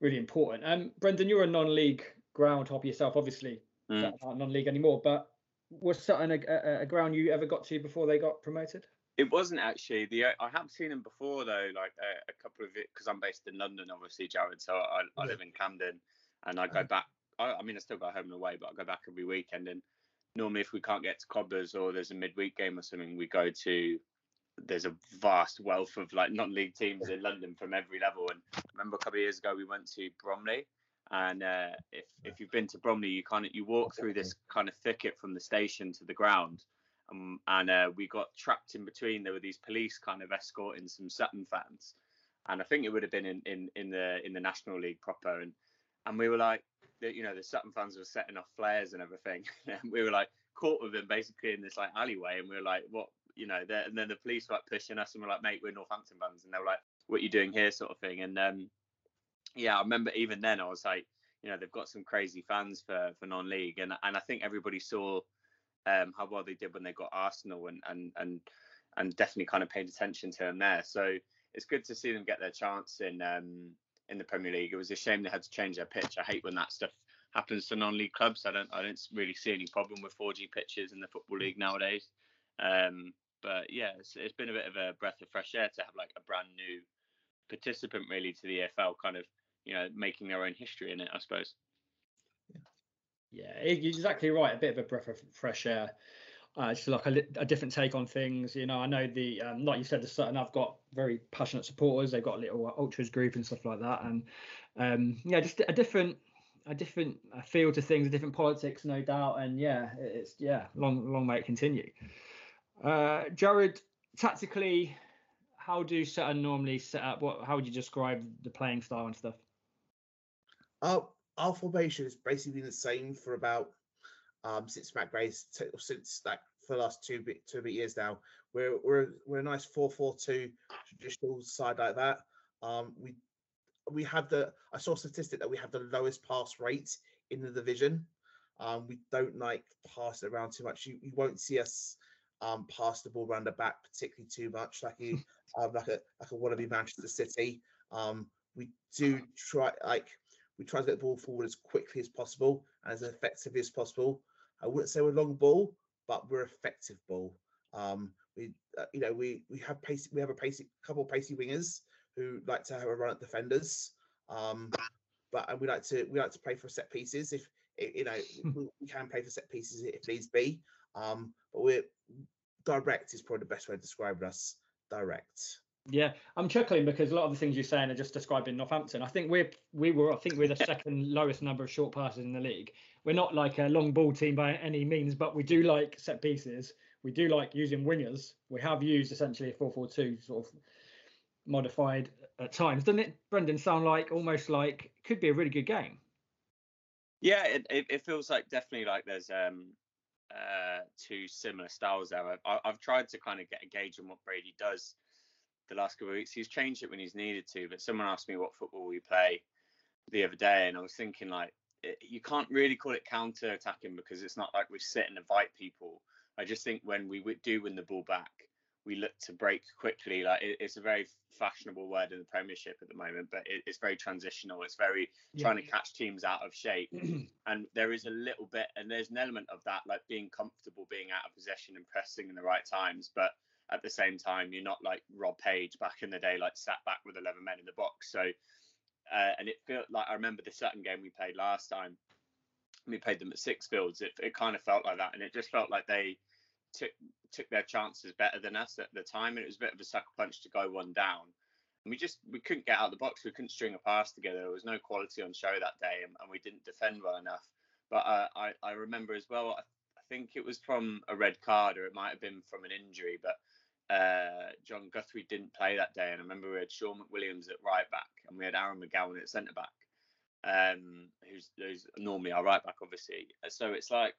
really important. Um brendan you're a non-league ground hopper yourself obviously. Mm. not non-league anymore but was Sutton a, a, a, ground you ever got to before they got promoted? It wasn't actually. The I have seen them before though like a, a couple of it because I'm based in London obviously Jared so I, I live in Camden and I go back I, I mean, I still go home and away, but I go back every weekend. And normally, if we can't get to Cobblers or there's a midweek game or something, we go to. There's a vast wealth of like non-league teams in London from every level. And I remember a couple of years ago, we went to Bromley, and uh, if if you've been to Bromley, you kind of you walk through this kind of thicket from the station to the ground, um, and uh, we got trapped in between. There were these police kind of escorting some Sutton fans, and I think it would have been in, in, in the in the National League proper, and and we were like, you know, the Sutton fans were setting off flares and everything. and we were like caught with them basically in this like alleyway, and we were like, what, you know, and then the police were like pushing us, and we're like, mate, we're Northampton fans, and they were like, what are you doing here, sort of thing. And um, yeah, I remember even then I was like, you know, they've got some crazy fans for for non-league, and and I think everybody saw um, how well they did when they got Arsenal, and and and and definitely kind of paid attention to them there. So it's good to see them get their chance in um, in the Premier League. It was a shame they had to change their pitch. I hate when that stuff happens to non-league clubs. I don't I don't really see any problem with 4G pitches in the football league nowadays. Um, but yeah, it's, it's been a bit of a breath of fresh air to have like a brand new participant really to the EFL, kind of you know making their own history in it, I suppose. Yeah, exactly right. A bit of a breath of fresh air uh, just like a, a, different take on things. You know, I know the um, like you said, the Sutton I've got very passionate supporters. They've got a little ultras group and stuff like that, and um, yeah, just a different a different feel to things, a different politics, no doubt. And yeah, it's yeah, long long may it continue. Uh, Jared, tactically, how do Sutton normally set up? What how would you describe the playing style and stuff? Our our formation has basically been the same for about um, since Matt Gray's t- since like for the last two bit two bit years now. We're we're we're a nice four four two traditional side like that. Um, we we have the I saw a statistic that we have the lowest pass rate in the division. Um, we don't like pass it around too much. You, you won't see us um, pass the ball around the back particularly too much, like you uh, like a like a wannabe Manchester City. Um, we do try like we try to get the ball forward as quickly as possible and as effectively as possible. I wouldn't say we're long ball, but we're effective ball. Um, we uh, you know we we have pacey we have a pacey couple of pacey wingers who like to have a run at defenders. Um, but and we like to we like to play for set pieces if you know we, we can play for set pieces if needs be. Um, but we're direct is probably the best way to describe us. Direct. Yeah, I'm chuckling because a lot of the things you're saying are just describing Northampton. I think we're we were I think we're the second lowest number of short passes in the league. We're not like a long ball team by any means, but we do like set pieces. We do like using wingers. We have used essentially a 4-4-2 sort of modified at times. Doesn't it, Brendan, sound like almost like could be a really good game? Yeah, it, it, it feels like definitely like there's um uh two similar styles there. I've, I've tried to kind of get a gauge on what Brady does the last couple of weeks. He's changed it when he's needed to, but someone asked me what football we play the other day, and I was thinking like it, you can't really call it counter attacking because it's not like we sit and invite people. I just think when we do win the ball back, we look to break quickly. Like it, it's a very fashionable word in the Premiership at the moment, but it, it's very transitional. It's very yeah. trying to catch teams out of shape, and there is a little bit, and there's an element of that, like being comfortable, being out of possession, and pressing in the right times, but at the same time, you're not like Rob Page back in the day, like sat back with 11 men in the box. So, uh, and it felt like I remember the Sutton game we played last time. We played them at Sixfields. It, it kind of felt like that, and it just felt like they took took their chances better than us at the time, and it was a bit of a sucker punch to go one down. And we just we couldn't get out of the box. We couldn't string a pass together. There was no quality on show that day, and, and we didn't defend well enough. But uh, I I remember as well. I, I think it was from a red card, or it might have been from an injury. But uh, Jon Guthrie didn't play that day, and I remember we had Shaun McWilliams at right back, and we had Aaron McGowan at centre back, um, who's, who's normally our right back, obviously. So it's like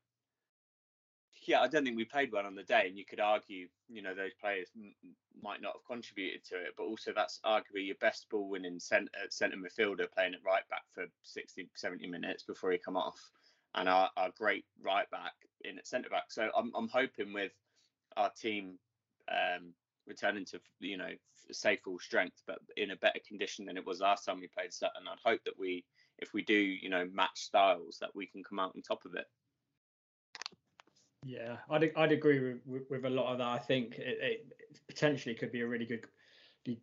yeah, I don't think we played well on the day, and you could argue, you know, those players m- might not have contributed to it, but also that's arguably your best ball winning centre, centre midfielder playing at right back for 60, 70 minutes before he come off, and our, our great right back in at centre back. So I'm, I'm hoping with our team um, returning to, you know, say full strength, but in a better condition than it was last time we played Sutton. I'd hope that we, if we do, you know, match styles, that we can come out on top of it. Yeah, I'd I'd agree with, with, a lot of that. I think it, it, potentially could be a really good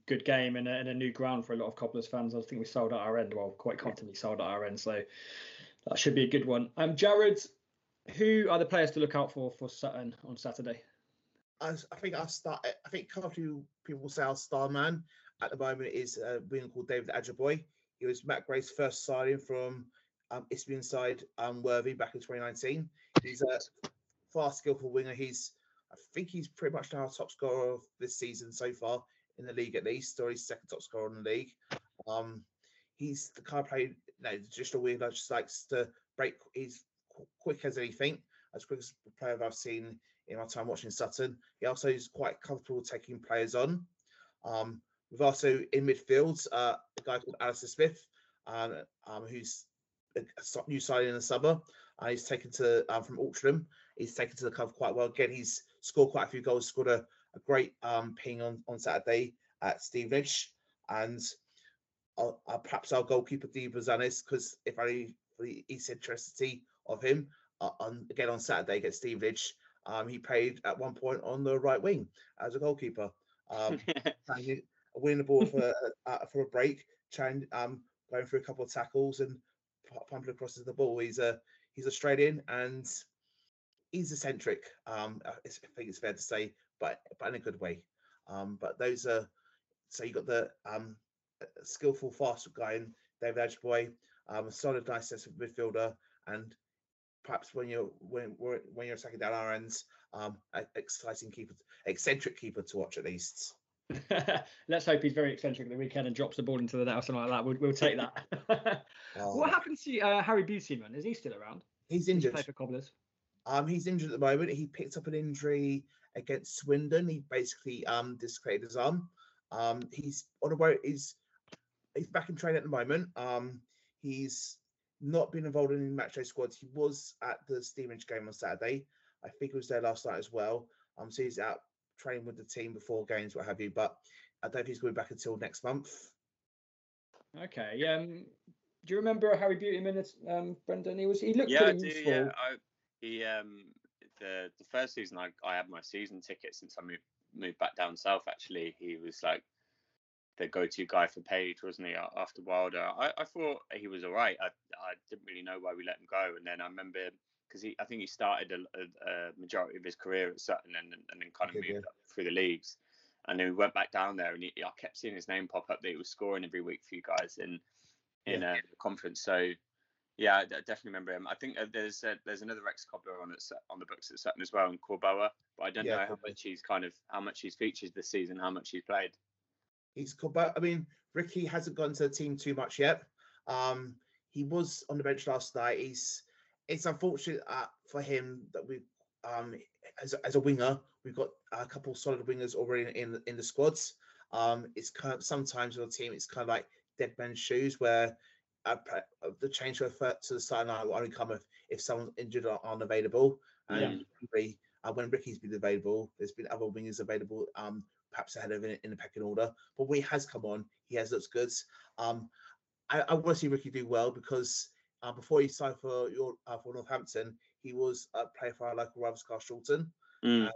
good game and a, and a new ground for a lot of Cobblers fans. I think we sold at our end. Well, quite confidently sold at our end. So that should be a good one. Um, Jared, who are the players to look out for for Sutton on Saturday? I, I think I start. I think few people say our star man at the moment is a being called David Ajiboye. He was Matt Gray's first signing from um, Isthmian side um, Worthing back in 2019. He's a fast, skillful winger. He's, I think he's pretty much now our top scorer of this season so far in the league, at least, or he's second top scorer in the league. Um, he's the kind of player, you know, just a winger just likes to break. He's quick as anything, as quick as a player I've seen in my time watching Sutton. He also is quite comfortable taking players on. Um, we've also in midfield uh, a guy called Alistair Smith, um, um, who's a new signing in the summer. Uh, he's taken to um, from Altrincham. He's taken to the cover quite well. Again, he's scored quite a few goals. Scored a, a great um, ping on, on Saturday at Stevenage, and uh, uh, perhaps our goalkeeper Dean Bouzanis, because if only the eccentricity of him, uh, on again on Saturday against Stevenage, um, he played at one point on the right wing as a goalkeeper, um, winning the ball for uh, for a break, trying um, going through a couple of tackles and pumping across the ball. He's a he's Australian and he's eccentric. Um, I think it's fair to say, but but in a good way. Um, but those are so you got the um skillful, fast guy in David Ajiboye, um, a solid, nice midfielder, and perhaps when you're when when you're attacking down our ends, um, exciting keeper, eccentric keeper to watch at least. Let's hope he's very eccentric the weekend and drops the ball into the net or something like that. We'll, we'll take that. oh. What happened to uh, Harry Beautyman? Is he still around? He's injured. He for Cobblers. Um, he's injured at the moment. He picked up an injury against Swindon. He basically um dislocated his arm. Um, he's on a boat. He's he's back in training at the moment. Um, he's not been involved in any match day squads. He was at the Stevenage game on Saturday. I think he was there last night as well. Um, so he's out training with the team before games, what have you. But I don't think he's going back until next month. Okay. Um, do you remember how he beat him in it, um, Brendan? He was he looked yeah, I do. useful. Yeah, I, he um the the first season I, I had my season ticket since I moved moved back down south. Actually, he was like the go-to guy for Page, wasn't he? After Wilder, I, I thought he was all right. I I didn't really know why we let him go, and then I remember because he I think he started a, a, a majority of his career at Sutton and and then kind of moved yeah. up through the leagues. And then we went back down there, and he, I kept seeing his name pop up that he was scoring every week for you guys in in uh, the conference. So yeah, I definitely remember him. I think uh, there's uh, there's another ex cobbler on at, on the books at Sutton as well, in Korboa. But I don't Yeah, know how much he's kind of how much he's featured this season, how much he's played. He's cool, but I mean, Ricky hasn't gone to the team too much yet. Um, he was on the bench last night. He's it's unfortunate uh, for him that we um as a, as a winger we've got a couple solid wingers already in in, in the squads. Um, it's kind of sometimes with a team it's kind of like dead men's shoes where uh, uh, the change to the to the starting line will only come if if someone's injured or unavailable. And Yeah. uh, when Ricky's been available, there's been other wingers available. Um, perhaps ahead of him in the pecking order. But when he has come on, he has looked good. Um, I, I want to see Ricky do well because uh, before he signed for your uh, for Northampton, he was a player for our local rivals, Carshalton. Mm.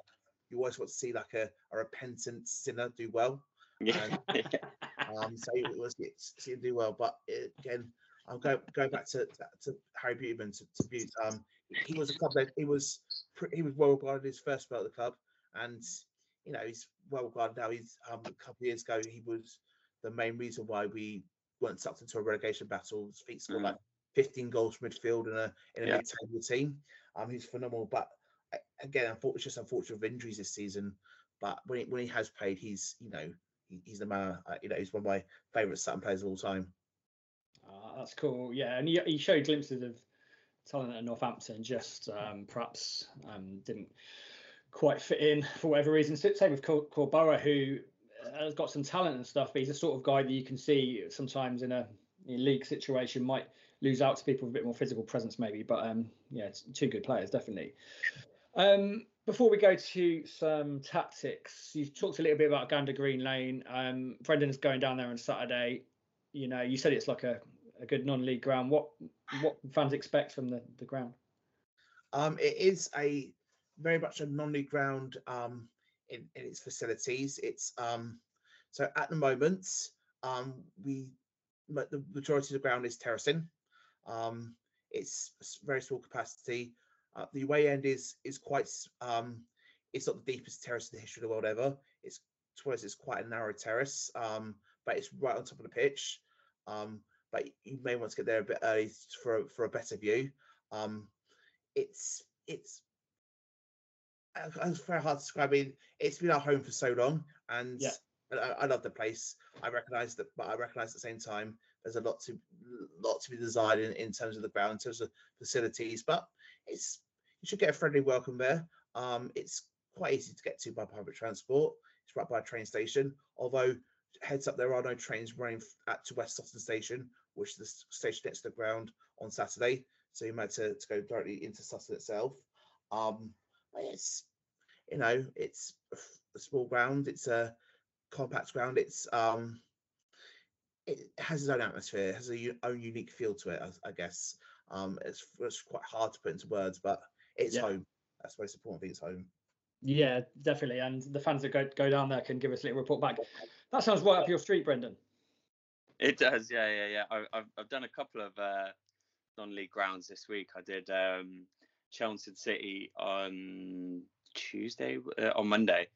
You always want to see like a, a repentant sinner do well. Yeah. Um, so it was see him do well. But it, again, I'm going going back to to Harry Beautyman to, to. Um, he was a club that he was he was well regarded his first spell at the club, and you know he's well regarded now. He's um, a couple of years ago he was the main reason why we weren't sucked into a relegation battle. Feet scored Mm. like 15 goals from midfield in a in a Yeah. mid-table team. Um, he's phenomenal. But a- again, unfortunately, it's just unfortunate with injuries this season. But when he, when he has played, he's you know he, he's the man. Uh, you know, he's one of my favourite Sutton players of all time. Ah, that's cool. Yeah, and he, he showed glimpses of talent at Northampton, just um, perhaps um, didn't quite fit in for whatever reason. So- Same with Cor- Korboa, who has got some talent and stuff, but he's the sort of guy that you can see sometimes in a in league situation might lose out to people with a bit more physical presence, maybe. But um, yeah, two good players, definitely. Um, before we go to some tactics, you talked a little bit about Gander Green Lane. Um, Brendan's going down there on Saturday. You know, you said it's like a, a good non-league ground. What what fans expect from the, the ground? Um, it is a very much a non-league ground um, in, in its facilities. It's um, so at the moment um, we the majority of the ground is terracing. Um, it's very small capacity. Uh, the away end is is quite um, it's not the deepest terrace in the history of the world ever. It's towards it's quite a narrow terrace, but it's right on top of the pitch. But you may want to get there a bit early for for a better view. It's it's it's very hard to describe. I mean, it's been our home for so long, and Yeah. I, I love the place. I recognise that, but I recognise at the same time there's a lot to lot to be desired in, in terms of the ground, in terms of facilities. But it's you should get a friendly welcome there. Um, it's quite easy to get to by public transport. It's right by a train station. Although heads up, there are no trains running at to West Sutton Station, which is the station next to the ground on Saturday. So you might to, to go directly into Sutton itself. Um, it's you know it's a small ground. It's a compact ground. It's um it has its own atmosphere. It has a u- own unique feel to it. I, I guess um it's, it's quite hard to put into words, but it's Yeah. home. That's the most important thing. It's home. Yeah, definitely. And the fans that go go down there can give us a little report back. That sounds right up your street, Brendan. It does, yeah, yeah, yeah. I, I've I've done a couple of uh, non-league grounds this week. I did um, Chelmsford City on Tuesday, uh, on Monday,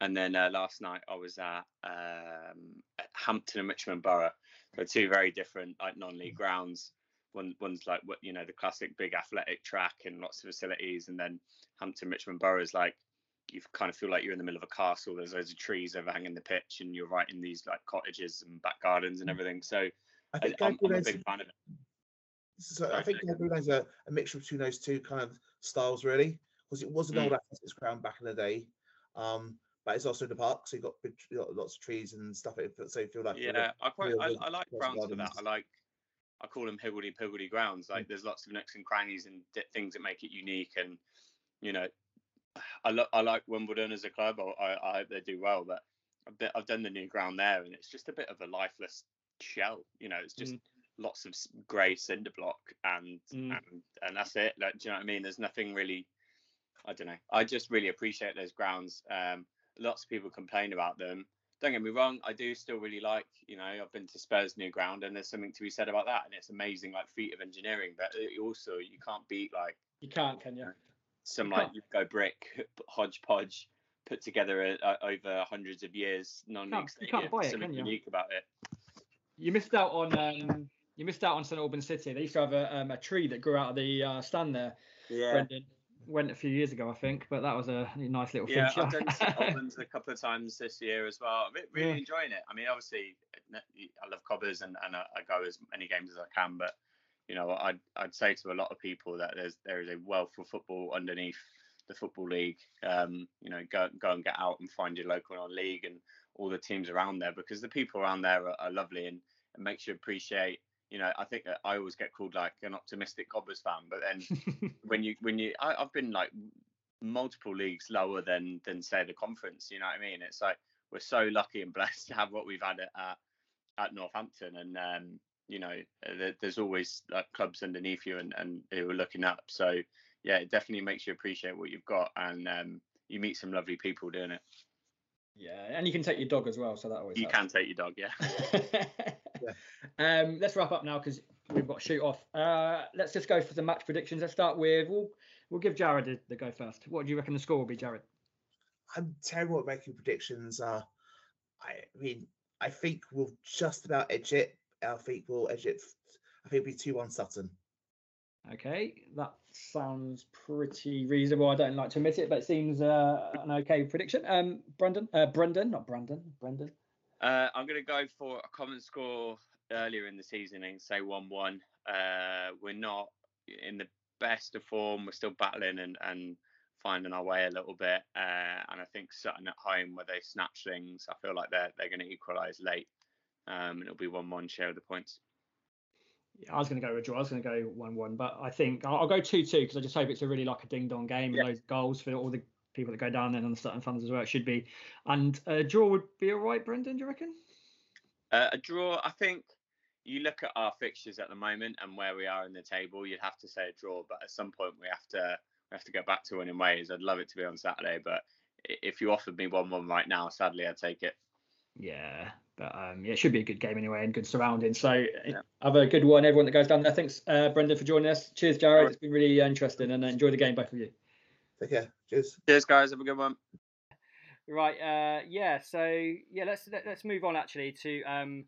and then uh, last night I was at, um, at Hampton and Richmond Borough. So two very different like non-league grounds. One one's like what you know the classic big athletic track and lots of facilities, and then Hampton Richmond Borough is like you kind of feel like you're in the middle of a castle. There's loads of trees overhanging the pitch, and you're right in these like cottages and back gardens and everything. So I I, think I'm, I'm a big fan of it. So I think Jacob. Gabriel's a, a mixture between those two kind of styles, really, because it was an Mm. old athletics ground back in the day, um, but it's also in the park, so you've got, big, you've got lots of trees and stuff. So you feel like Yeah, I quite real I, I like grounds for that. I like I call them higgledy piggledy grounds. Like there's lots of nooks and crannies and di- things that make it unique. And you know, I lo- I like Wimbledon as a club. I, I, I hope they do well. But I've, been, I've done the new ground there, and it's just a bit of a lifeless shell. You know, it's just Mm. Lots of grey cinder block, and Mm. and and that's it. Like, do you know what I mean? There's nothing really. I don't know. I just really appreciate those grounds. Um, lots of people complain about them. Don't get me wrong, I do still really like, you know, I've been to Spurs new ground and there's something to be said about that. And it's amazing, like feat of engineering, but also you can't beat like You can't, can you? some You like you go brick hodgepodge put together uh, over hundreds of years non-league Can't- you can't buy it, something you? unique about it. You missed out on um, you missed out on St Albans City. They used to have a, um, a tree that grew out of the uh, stand there. Yeah. Brendan went a few years ago, I think, but that was a nice little Yeah, feature. I've done St Albans a couple of times this year as well. I'm really Yeah. enjoying it. I mean, obviously, I love cobbers and, and I, I go as many games as I can, but you know, I'd I'd say to a lot of people that there's there is a wealth of football underneath the football league. Um, you know, go go and get out and find your local non-league and all the teams around there because the people around there are, are lovely and it makes you appreciate. You know, I think I always get called like an optimistic Cobbers fan, but then when you when you I, I've been like multiple leagues lower than than say the conference. You know what I mean? It's like we're so lucky and blessed to have what we've had at at, at Northampton, and um, you know there, there's always like clubs underneath you and and who are looking up. So yeah, it definitely makes you appreciate what you've got, and um, you meet some lovely people doing it. yeah, and you can take your dog as well, so that always You helps. can take your dog, yeah. Um, let's wrap up now because we've got to shoot off. Uh, let's just go for the match predictions. Let's start with we'll we'll give Jared the, the go first. What do you reckon the score will be, Jared? I'm terrible at making predictions. Uh, I mean, I think we'll just about edge it. I think we'll edge it. I think it'll be 2 1 Sutton. Okay, that sounds pretty reasonable. I don't like to admit it, but it seems uh, an okay prediction. Um, Brendan, uh, Brendan, not Brandon, Brendan. Uh, I'm going to go for a common score earlier in the season and say 1 1. Uh, we're not in the best of form. We're still battling and, and finding our way a little bit. Uh, and I think Sutton at home, where they snatch things, I feel like they're, they're going to equalise late. Um, and it'll be 1 1 share of the points. Yeah, I was going to go with a draw. I was going to go one-one, but I think I'll, I'll go two-two because I just hope it's a really like a ding-dong game and Yeah. loads of goals for all the people that go down there and the Sutton fans as well. It should be, and a draw would be all right, Brendan. Do you reckon? Uh, a draw, I think you look at our fixtures at the moment and where we are in the table, you'd have to say a draw. But at some point, we have to we have to go back to winning ways. I'd love it to be on Saturday, but if you offered me one one right now, sadly, I'd take it. Yeah, but um, yeah, it should be a good game anyway and good surroundings. So uh, Yeah. have a good one, everyone that goes down there. Thanks, uh, Brendan, for joining us. Cheers, Jared. Alright. It's been really uh, interesting and uh, enjoy the game, both of you. Take care. Cheers. Cheers, guys. Have a good one. Right. Uh, yeah. So yeah, let's let, let's move on actually to um,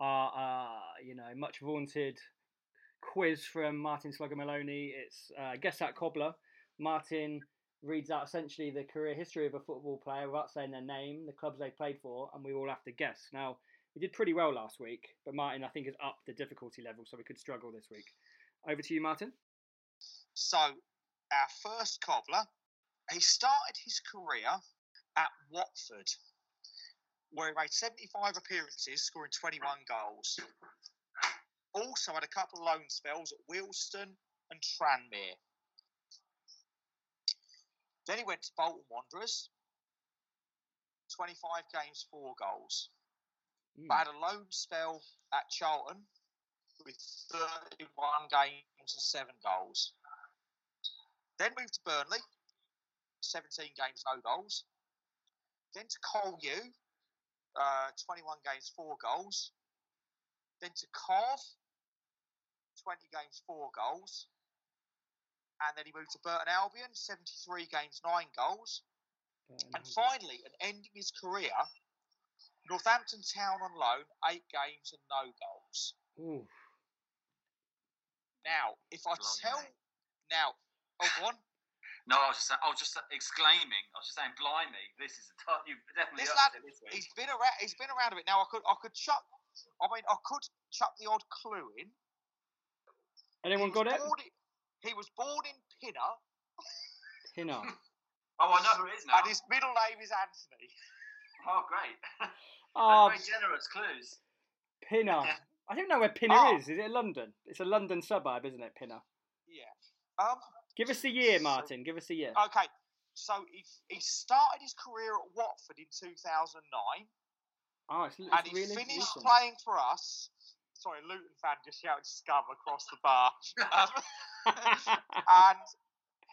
our uh, you know much vaunted quiz from Martin Slugger Maloney. It's uh, guess that cobbler. Martin reads out essentially the career history of a football player without saying their name, the clubs they played for, and we all have to guess. Now we did pretty well last week, but Martin I think has upped the difficulty level, so we could struggle this week. Over to you, Martin. So, our first cobbler, he started his career at Watford, where he made 75 appearances, scoring 21 goals. Also had a couple of loan spells at Wealdstone and Tranmere. Then he went to Bolton Wanderers, 25 games, four goals. Hmm. But had a loan spell at Charlton with 31 games and seven goals. Then moved to Burnley, 17 games, no goals. Then to Col U, uh, 21 games, four goals. Then to Cov, 20 games, four goals. And then he moved to Burton Albion, 73 games, nine goals. And finally, and ending his career, Northampton Town on loan, eight games and no goals. Ooh. Now, if I Blimey. tell, now, oh, go on. No, I was just I was just exclaiming. I was just saying, blimey, this is a tough. You've definitely This lad, this he's been around. He's been around a bit. Now, I could, I could chuck. I mean, I could chuck the odd clue in. Anyone got it? In, he was born in Pinner. Pinner. Oh, I know who it is now. And his middle name is Anthony. Oh, great. Oh, Very generous clues. Pinner. I don't know where Pinner Oh. is. Is it London? It's a London suburb, isn't it, Pinner? Yeah. Um. Give us the year, Martin. Give us the year. Okay. So he he started his career at Watford in 2009, Oh, it's, it's and he really finished recent. playing for us. Sorry, a Luton fan just shouted "scum" across the bar. Um, and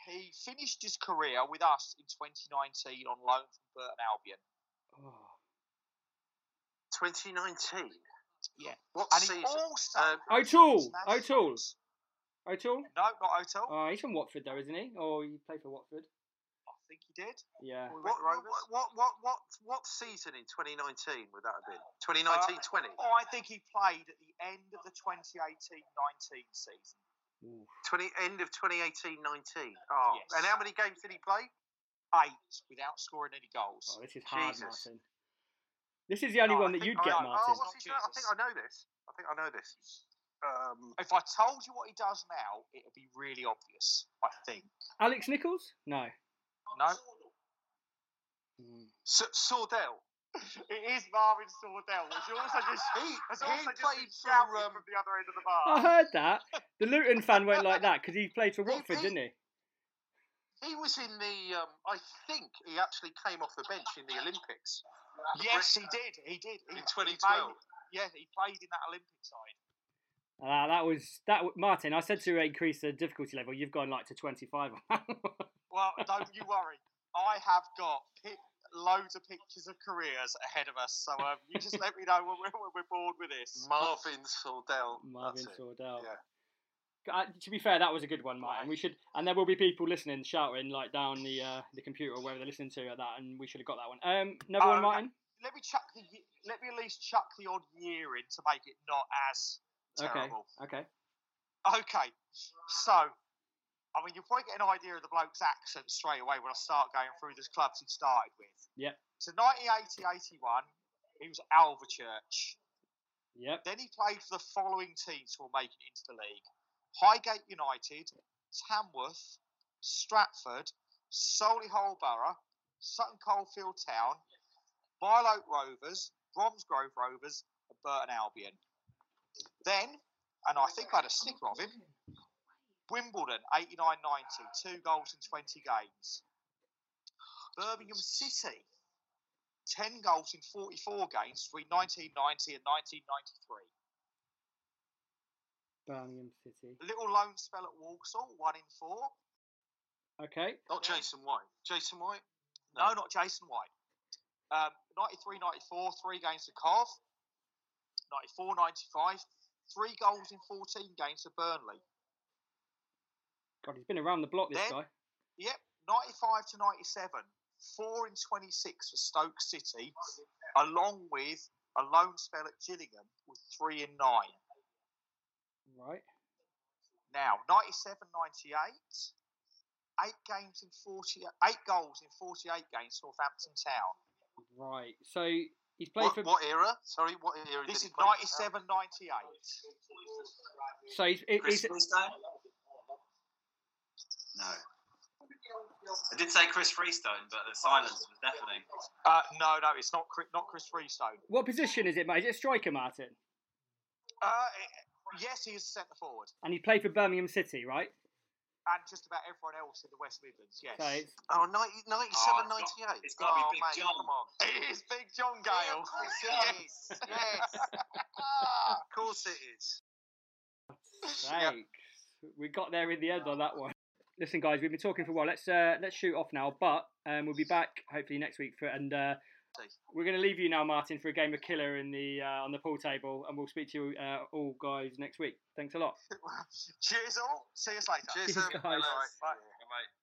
he finished his career with us in 2019 on loan from Burton Albion. Oh. 2019. Yeah. What And he season? also Um, O'Toole. International- O'Toole. O'Toole. No, not O'Toole. Oh, uh, he's from Watford, though, isn't he? Or he played for Watford? I think he did. Yeah. What, what, what, what, what, what season in 2019 would that have been? 2019 20? Uh, oh, I think he played at the end of the 2018-19 season. Ooh. 20 end of 2018 19. Oh, Yes. and how many games did he play? Eight without scoring any goals. Oh, this is hard, Jesus. Martin. This is the only No, one that think you'd I get, know. Oh, Martin. Oh, what's his? I think I know this. I think I know this. Um, If I told you what he does now, it would be really obvious. I think. Alex Nicholls? No. No, Mm. S- Sordell. it is Marvin Sordell, which also just He, has he also just played been for. Um, from the other end of the bar. I heard that. The Luton fan won't like that because he played for He- Watford, he- didn't he? he was in the. Um, I think he actually came off the bench in the Olympics. yes, he did. He did. He, In he 2012. made- yeah, he played in that Olympic side. Uh, that was that. w- Martin, I said to increase the difficulty level. You've gone like to twenty-five. on that one. Well, don't you worry. I have got pic- loads of pictures of careers ahead of us, so um, you just let me know when we're, when we're bored with this. Marvin Sordell. Marvin that's it. Sordell. Yeah. Uh, to be fair, that was a good one, Martin. We should, and there will be people listening, shouting like down the uh, the computer or wherever they're listening to at that, and we should have got that one. Um, another Oh, one, okay. Martin. Let me chuck the let me at least chuck the odd year in to make it not as terrible. Okay. Okay. Okay, so I mean you'll probably get an idea of the bloke's accent straight away when I start going through the clubs he started with. Yep. So 1980-81, he was at Alvechurch. Yep. Then he played for the following teams who were making it into the league: Highgate United, Tamworth, Stratford, Solihull Borough, Sutton Coldfield Town, Mile Rovers, Bromsgrove Rovers, and Burton Albion. Then, and I think I had a sticker of him, Wimbledon 89 90, two goals in 20 games. Birmingham City, 10 goals in 44 games between 1990 and 1993. Birmingham City. A little loan spell at Walsall, one in four. Okay. Not Jason White. Jason White? No, not Jason White. Um, 93 94, three games to Cov. 94 95, three goals in 14 games for Burnley. God, he's been around the block. This Then- guy. Yep, 95 to 97, four in 26 for Stoke City, along with a loan spell at Gillingham with three in nine. Right. Now, 97 98, eight games in 40, eight goals in 48 games Northampton Town. Right. So he's played What, for. what era? Sorry, what era This did is he 97 98. So he's, he- Chris he's Freestone? No. I did say Chris Freestone, but the silence was deafening. Uh, no, no, it's not Chris, not Chris Freestone. what position is it, mate? Is it a striker, Martin? Uh, yes, he is a centre forward. And he played for Birmingham City, right? And just about everyone else in the West Midlands, yes. So it's, Oh, 90, 97, Oh, 98. it's gotta be oh, Big mate, John. Come on. It is Big John Gayle. Yes, yes. of course it is. sakes. We got there in the end on that one. Listen, guys, we've been talking for a while. Let's uh, let's shoot off now, but um, we'll be back hopefully next week for and uh, we're going to leave you now, Martin, for a game of killer in the uh, on the pool table, and we'll speak to you uh, all guys next week. Thanks a lot. Cheers all. See you later. Cheers, Cheers, guys. Bye. Bye.